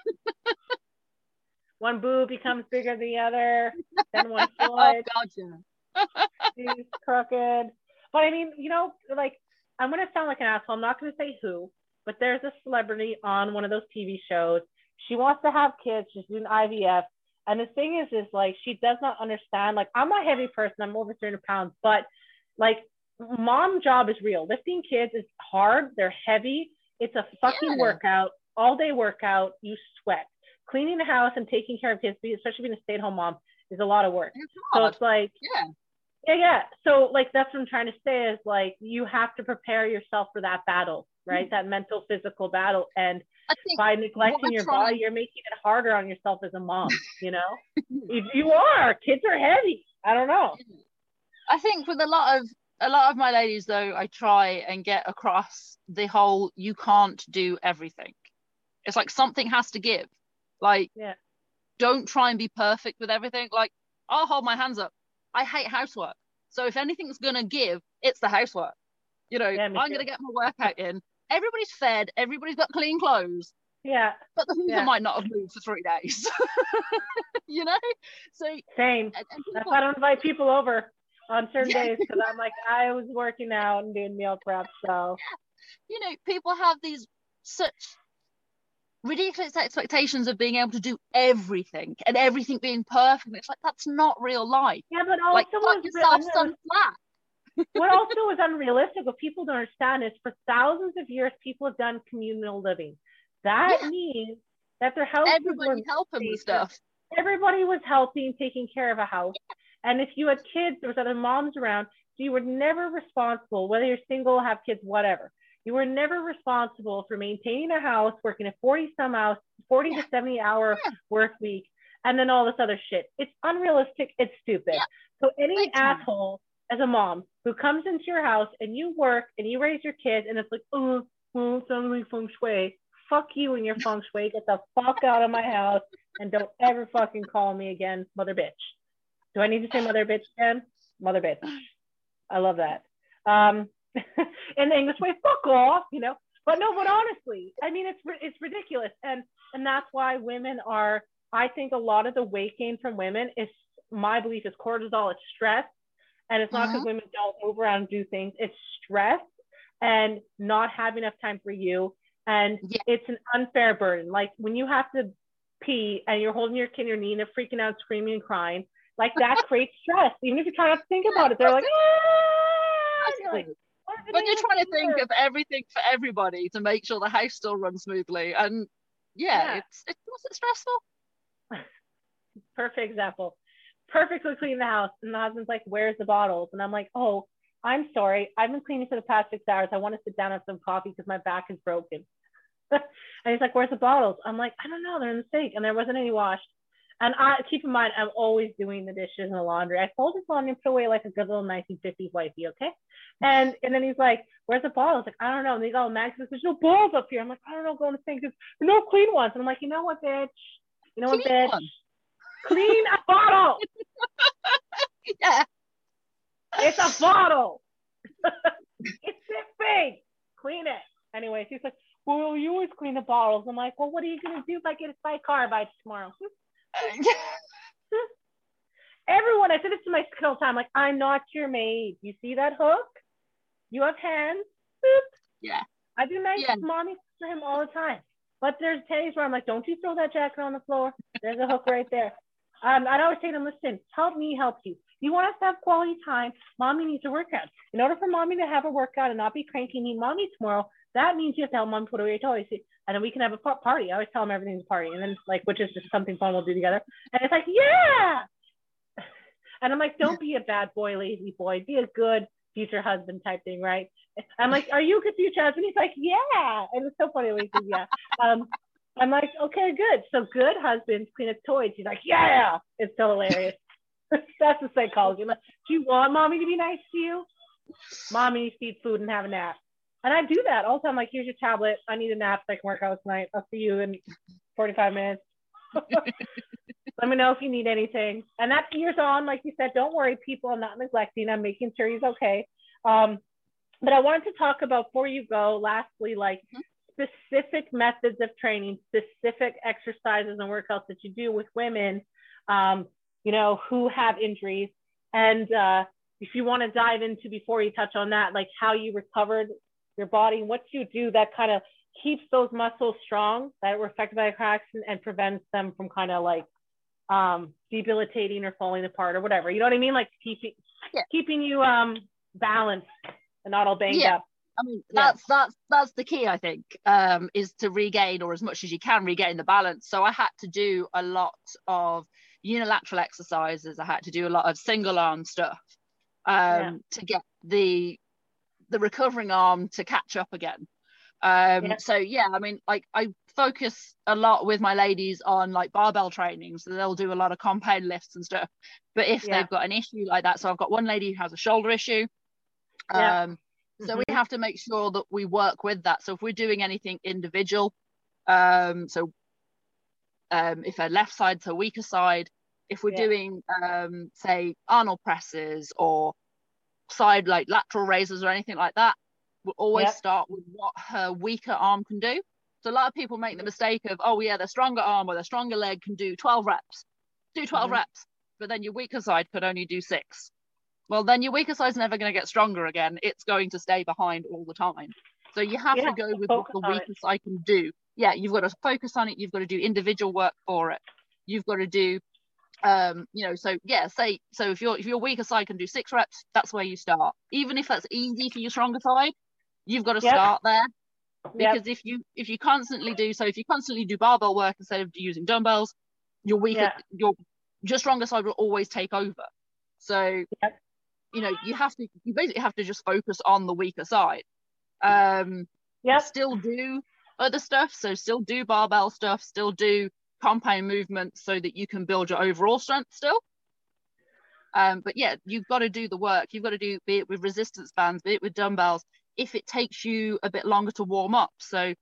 one boob becomes bigger than the other, then one Oh foot yeah. is crooked. But I mean, you know, like I'm gonna sound like an asshole. I'm not gonna say who, but there's a celebrity on one of those TV shows. She wants to have kids. She's doing IVF. And the thing is, is like she does not understand. Like I'm a heavy person. I'm over 300 pounds, but like mom job is real. Lifting kids is hard. They're heavy. It's a fucking Yeah. workout. All day workout. You sweat. Cleaning the house and taking care of kids, especially being a stay-at-home mom, is a lot of work. It's So it's like Yeah. yeah, yeah. So like that's what I'm trying to say is like you have to prepare yourself for that battle, right? That mental, physical battle. And by neglecting your body, you're making it harder on yourself as a mom, you know? if you are, kids are heavy. I don't know. I think with a lot of a lot of my ladies though, I try and get across the whole you can't do everything. It's like something has to give. Like Yeah. don't try and be perfect with everything. Like I'll hold my hands up. I hate housework. So if anything's gonna give, it's the housework. You know, Yeah, I'm gonna get my workout in. Everybody's fed, everybody's got clean clothes, Yeah, but the Hoover Yeah. might not have moved for three days. you know? So same. and, and That's why I don't invite people over on certain Yeah. days because I'm like, I was working out and doing meal prep. So you know, people have these such ridiculous expectations of being able to do everything and everything being perfect. It's like that's not real life. yeah, but also like was yourself real- some slack. what also is unrealistic, what people don't understand is for thousands of years, people have done communal living. That Yeah. means that their houses were Everybody helping with stuff. everybody was helping, taking care of a house. And if you had kids, there was other moms around. So you were never responsible, whether you're single, have kids, whatever. You were never responsible for maintaining a house, working a 40 some hours, 40 Yeah. to 70 hour Yeah. work week, and then all this other shit. It's unrealistic. It's stupid. Yeah. So any asshole as a mom who comes into your house and you work and you raise your kids and it's like, oh, well, it's not really feng shui. Fuck you and your feng shui. Get the fuck out of my house and don't ever fucking call me again, mother bitch. Do I need to say mother bitch again? Mother bitch. I love that. Um, in the English way, fuck off, you know. But no, but honestly, I mean, it's it's ridiculous, and and that's why women are. I think a lot of the weight gain from women is my belief is cortisol. It's stress, and it's not because women don't move around and do things. It's stress and not having enough time for you, and Yeah. it's an unfair burden. Like when you have to pee and you're holding your kid in your knee and they're freaking out, screaming and crying, like that creates stress. Even if you try not to think about it, they're like, ah! You're like, When you're trying to think of everything for everybody to make sure the house still runs smoothly. And yeah, Yeah. it's it's was it stressful? perfect example. Perfectly clean the house. And the husband's like, Where's the bottles? And I'm like, Oh, I'm sorry. I've been cleaning for the past six hours. I want to sit down and have some coffee because my back is broken. and he's like, Where's the bottles? I'm like, I don't know. They're in the sink. And there wasn't any washed. And I keep in mind, I'm always doing the dishes and the laundry. I fold his laundry and put away like a good little 1950s wifey, okay? And and then he's like, Where's the bottles? Like, I don't know. And he's all mad because there's no balls up here. I'm like, I don't know, go in the sink. There's no clean ones. And I'm like, you know what, bitch? You know what, Clean bitch? one. Clean a bottle. Yeah. It's a bottle. it's big. Clean it. Anyways, he's like, well, you always clean the bottles. I'm like, well, what are you gonna do if I get hit by a car by tomorrow? Everyone, I said this to my all the time. Like, I'm not your maid. You see that hook? You have hands. Boop. Yeah. I do nice Yeah. mommy for him all the time. But there's days where I'm like, don't you throw that jacket on the floor. There's a hook right there. Um, I'd always say to them, listen, help me help you. You want us to have quality time. Mommy needs a workout. In order for mommy to have a workout and not be cranky need mommy tomorrow, that means you have to help mom put away your toys. And then we can have a party. I always tell them everything's a party. And then like, which is just something fun we'll do together. And it's like, yeah. And I'm like, don't be a bad boy, lazy boy. Be a good future husband type thing, right? I'm like, are you a good future husband? He's like, yeah. And it's so funny when he says, yeah. Um, I'm like, okay, good. So good husbands clean up toys. He's like, yeah. It's so hilarious. That's the psychology. I'm like, do you want mommy to be nice to you? Mommy needs to eat food and have a nap. And I do that all the time. Like, here's your tablet. I need a nap so I can work out tonight. I'll see you in 45 minutes. Let me know if you need anything. And that year's on, like you said, don't worry, people. I'm not neglecting. I'm making sure he's okay. Um, but I wanted to talk about before you go, lastly, like specific methods of training, specific exercises and workouts that you do with women, um, you know, who have injuries. And uh, if you want to dive into before you touch on that, like how you recovered your body, and what you do that kind of keeps those muscles strong that were affected by a car accident and prevents them from kind of like um, debilitating or falling apart or whatever. You know what I mean? Like keeping Yeah. keeping you um, balanced and not all banged Yeah. up. I mean, Yeah. that's that's that's the key, I think, um, is to regain or as much as you can regain the balance. So I had to do a lot of unilateral exercises. I had to do a lot of single arm stuff um, Yeah. to get the the recovering arm to catch up again. Um, Yeah. So yeah, I mean, like I focus a lot with my ladies on like barbell training, so they'll do a lot of compound lifts and stuff. But if Yeah. they've got an issue like that, so I've got one lady who has a shoulder issue. Yeah. Um, so Mhm. we have to make sure that we work with that. So if we're doing anything individual, um, so um, if her left side's her weaker side, if we're Yeah. doing um, say Arnold presses or side like lateral raises or anything like that, we'll always Yep. start with what her weaker arm can do. So a lot of people make the mistake of, oh yeah, their stronger arm or their stronger leg can do 12 reps. Do 12 Mhm. reps, but then your weaker side could only do six. Well, then your weaker side's never going to get stronger again. It's going to stay behind all the time. So you have Yeah, to go with what the it. weaker side can do. Yeah, you've got to focus on it. You've got to do individual work for it. You've got to do, um, you know, so yeah, say so if your if your weaker side can do six reps, that's where you start. Even if that's easy for your stronger side, you've got to Yep. start there Yep. because if you if you constantly do so if you constantly do barbell work instead of using dumbbells your weaker Yeah. your your stronger side will always take over so Yep. you know you have to you basically have to just focus on the weaker side um Yep. still do other stuff so still do barbell stuff still do compound movements so that you can build your overall strength still um but yeah you've got to do the work you've got to do be it with resistance bands be it with dumbbells if it takes you a bit longer to warm up so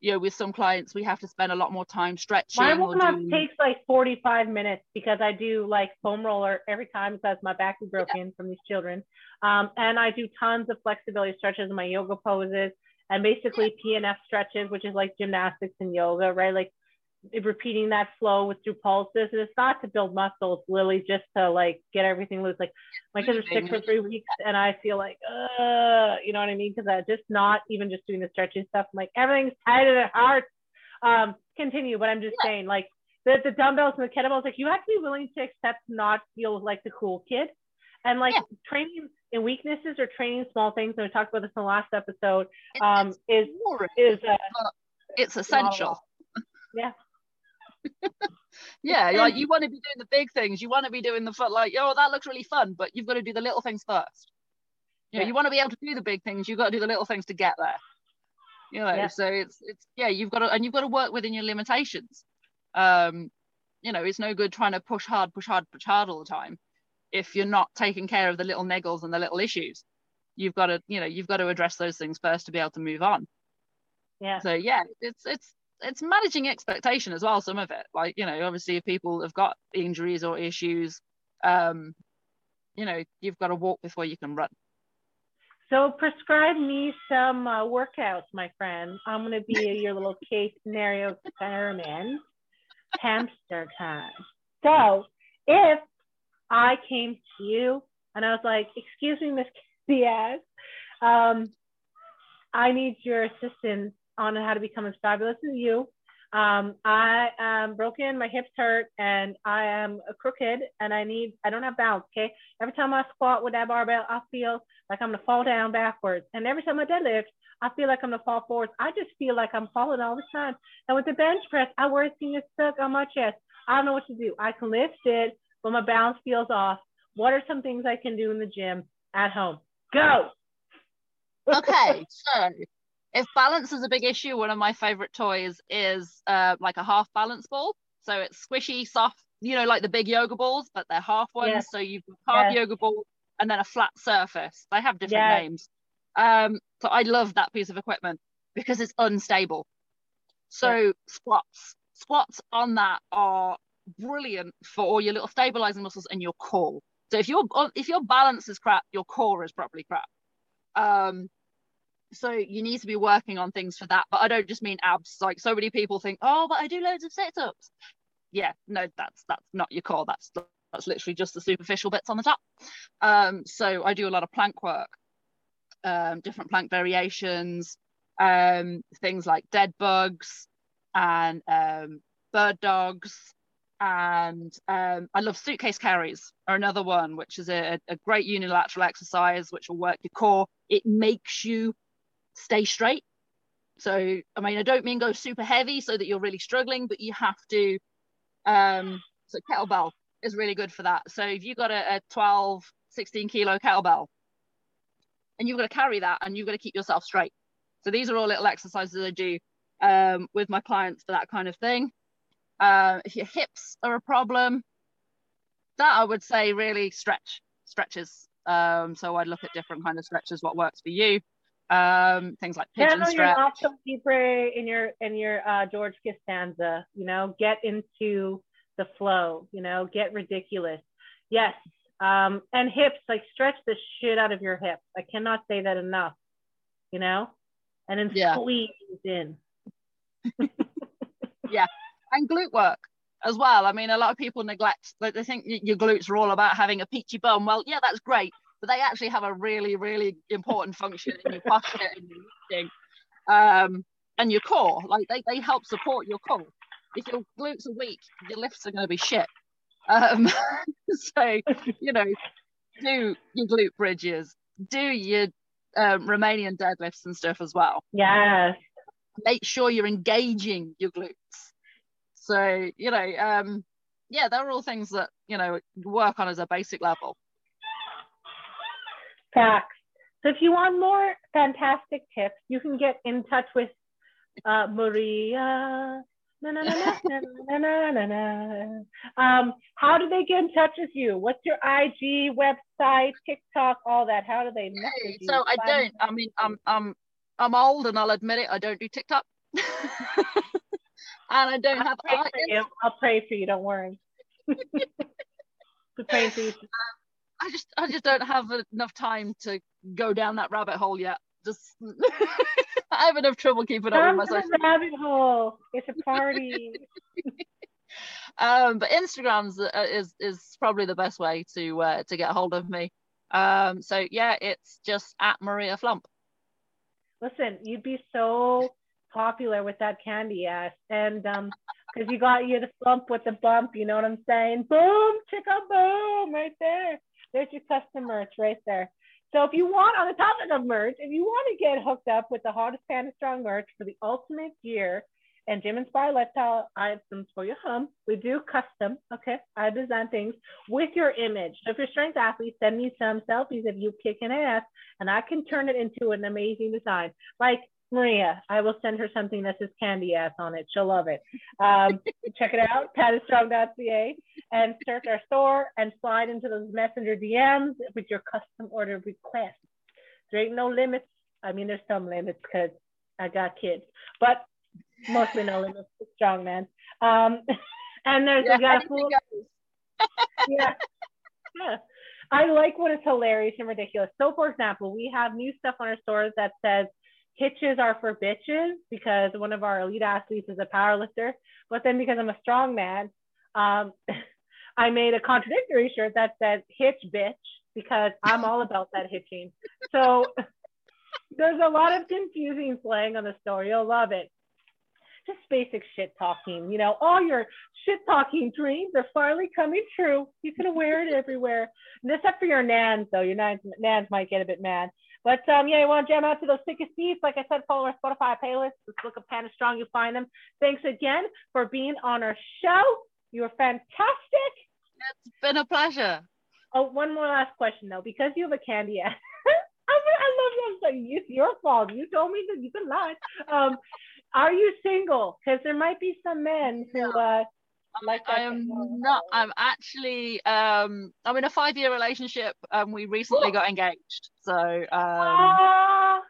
you know with some clients we have to spend a lot more time stretching My warm up doing- takes like 45 minutes because I do like foam roller every time because my back is broken from these children. Um, and I do tons of flexibility stretches in my yoga poses and basically PNF stretches, which is like gymnastics and yoga, right? Like repeating that flow with through pulses. And it's not to build muscles, literally just to like get everything loose. Like my kids are sick for three weeks and I feel like, uh, you know what I mean? Because I just not even just doing the stretching stuff. I'm like everything's tight and it hurts. Um, continue, but I'm just saying, like the, the dumbbells and the kettlebells, like you have to be willing to accept not feel like the cool kid. And like Yeah. training in weaknesses or training small things, and we talked about this in the last episode, um, is boring. is uh, it's at essential Yeah. yeah like you want to be doing the big things you want to be doing the foot like oh that looks really fun but you've got to do the little things first you know Yeah. you want to be able to do the big things you've got to do the little things to get there you know Yeah. so it's it's yeah you've got to and you've got to work within your limitations um you know it's no good trying to push hard push hard push hard all the time if you're not taking care of the little niggles and the little issues you've got to you know you've got to address those things first to be able to move on yeah. so yeah it's it's it's managing expectation as well some of it like you know obviously if people have got injuries or issues um you know you've got to walk before you can run So prescribe me some uh, workouts, my friend. I'm gonna be your little case scenario experiment. Hamster time. So if I came to you and I was like, "Excuse me, Miss Diaz, um, I need your assistance on how to become as fabulous as you. Um, I am broken, my hips hurt, and I am crooked, and I need, I don't have balance. Okay. Every time I squat with that barbell, I feel like I'm gonna fall down backwards. And every time I deadlift, I feel like I'm gonna fall forwards. I just feel like I'm falling all the time. And with the bench press, I wear things stuck on my chest. I don't know what to do. I can lift it, but my balance feels off. What are some things I can do in the gym at home? Go. okay, so if balance is a big issue, one of my favorite toys is uh, like a half balance ball. So it's squishy, soft, you know, like the big yoga balls, but they're half ones. Yes. So you've got half yes. yoga ball and then a flat surface. They have different yes. names. Um, so I love that piece of equipment because it's unstable. So yeah. squats, squats on that are brilliant for all your little stabilizing muscles and your core. So if your if your balance is crap, your core is probably crap. Um, so you need to be working on things for that. But I don't just mean abs. Like so many people think, oh, but I do loads of sit-ups. Yeah, no, that's that's not your core. That's that's literally just the superficial bits on the top. Um, so I do a lot of plank work, um, different plank variations, um, things like dead bugs and um, bird dogs. And um, I love suitcase carries, are another one, which is a, a great unilateral exercise which will work your core. It makes you stay straight. So, I mean, I don't mean go super heavy so that you're really struggling, but you have to. Um, so, kettlebell is really good for that. So, if you've got a, a 12, 16 kilo kettlebell and you've got to carry that and you've got to keep yourself straight. So, these are all little exercises I do um, with my clients for that kind of thing. Uh, if your hips are a problem, that I would say really stretch stretches. Um, so I'd look at different kind of stretches, what works for you um, things like pigeon your libre in your in your uh, George Costanza. You know, get into the flow. You know, get ridiculous. Yes, um, and hips like stretch the shit out of your hips. I cannot say that enough. You know, and then yeah. squeeze in. yeah, and glute work as well. I mean, a lot of people neglect. Like they think your glutes are all about having a peachy bum. Well, yeah, that's great but they actually have a really, really important function in your posture and your lifting um, and your core. Like they, they help support your core. If your glutes are weak, your lifts are going to be shit. Um, so, you know, do your glute bridges, do your um, Romanian deadlifts and stuff as well. Yes. Make sure you're engaging your glutes. So, you know, um, yeah, they're all things that, you know, work on as a basic level. Facts. So if you want more fantastic tips, you can get in touch with uh, Maria. Na, na, na, um, how do they get in touch with you? What's your IG, website, TikTok, all that? How do they message you? So I don't. I mean, I'm I'm I'm old, and I'll admit it. I don't do TikTok, and I don't I'll have. Pray for you. I'll pray for you. Don't worry. pray for you. I just I just don't have enough time to go down that rabbit hole yet. Just I have enough trouble keeping up with myself. rabbit hole. It's a party. um, but Instagram's uh, is is probably the best way to uh, to get a hold of me. Um, so yeah, it's just at Maria Flump. Listen, you'd be so popular with that candy ass, and um, because you got you the flump with the bump, you know what I'm saying? Boom, chicka boom, right there. There's your custom merch right there. So if you want, on the topic of merch, if you want to get hooked up with the hottest Panda Strong merch for the ultimate gear and gym inspired lifestyle items for your home, we do custom. Okay, I design things with your image. So if you're a strength athlete, send me some selfies of you kicking ass, and I can turn it into an amazing design. Like Maria, I will send her something that says candy ass on it. She'll love it. Um, check it out, pandastrong.ca, and search our store and slide into those messenger DMs with your custom order request. There ain't no limits. I mean, there's some limits because I got kids, but mostly no limits. Strong man. Um, and there's yeah, a guy full. yeah, yeah. I like when it's hilarious and ridiculous. So, for example, we have new stuff on our stores that says hitches are for bitches because one of our elite athletes is a powerlifter. But then because I'm a strong man, um, I made a contradictory shirt that says hitch bitch because I'm all about that hitching. So there's a lot of confusing slang on the store. You'll love it. Just basic shit talking, you know, all your shit talking dreams are finally coming true. You can wear it everywhere. And except for your nans, though. Your nans, nans might get a bit mad. But um, yeah, you want to jam out to those sickest beats. Like I said, follow our Spotify playlist. Just look up Panda Strong, you'll find them. Thanks again for being on our show. You were fantastic. It's been a pleasure. Oh, one more last question though, because you have a candy ass. I love I love that. It's your fault. You told me that you can lie. Um, are you single? Because there might be some men who uh, like I am not. I'm actually. Um, I'm in a five-year relationship. and we recently got engaged. So. Um...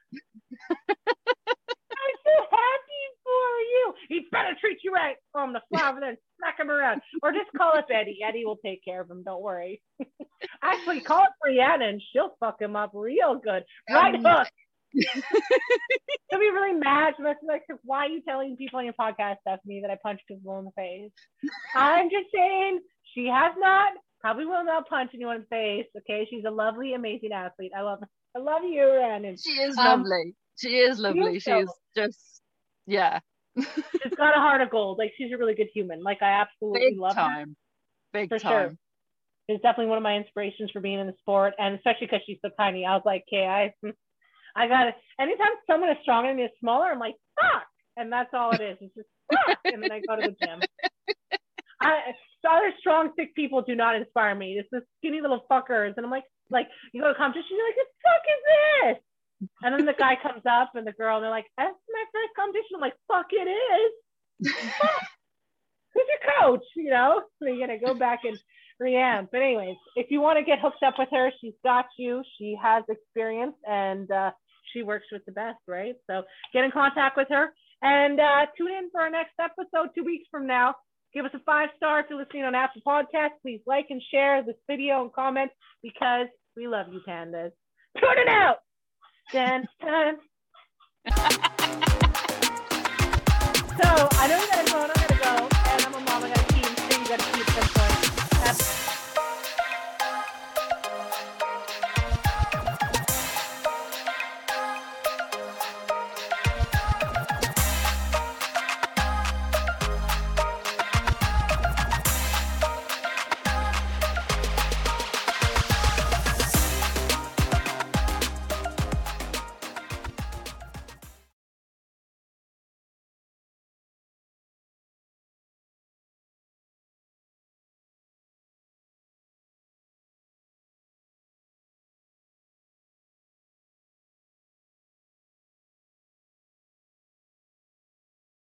I'm so happy for you. He better treat you right. Or I'm gonna fly over there and smack him around. Or just call up Eddie. Eddie will take care of him. Don't worry. Actually, call up Brianna and she'll fuck him up real good. Right um, hook. She'll be really mad. She'll be like, why are you telling people on your podcast, Stephanie, that I punched people in the face? I'm just saying she has not, probably will not punch anyone in the face. Okay. She's a lovely, amazing athlete. I love I love you, Rhianon. She is um, lovely. She is lovely. She is just yeah. she's got a heart of gold. Like she's a really good human. Like I absolutely Big love time. her. Big for time. Sure. It's definitely one of my inspirations for being in the sport, and especially because she's so tiny. I was like, okay, I, I got it. Anytime someone is stronger than me is smaller, I'm like, fuck, and that's all it is. It's just fuck, and then I go to the gym. I, other strong, thick people do not inspire me. It's the skinny little fuckers, and I'm like, like you go to competition, you're like, what the fuck is this? And then the guy comes up and the girl, and they're like, that's my first competition. I'm like, fuck it is. Fuck. Who's your coach? You know, so you're gonna go back and Rhianon. But anyways, if you want to get hooked up with her, she's got you. She has experience and uh, she works with the best, right? So get in contact with her and uh, tune in for our next episode two weeks from now. Give us a five star if you're listening on Apple Podcasts. Please like and share this video and comment because we love you, pandas. Turn it out. Dance time. so I know you guys know I'm gonna go, and I'm a mom. I got a phone ます。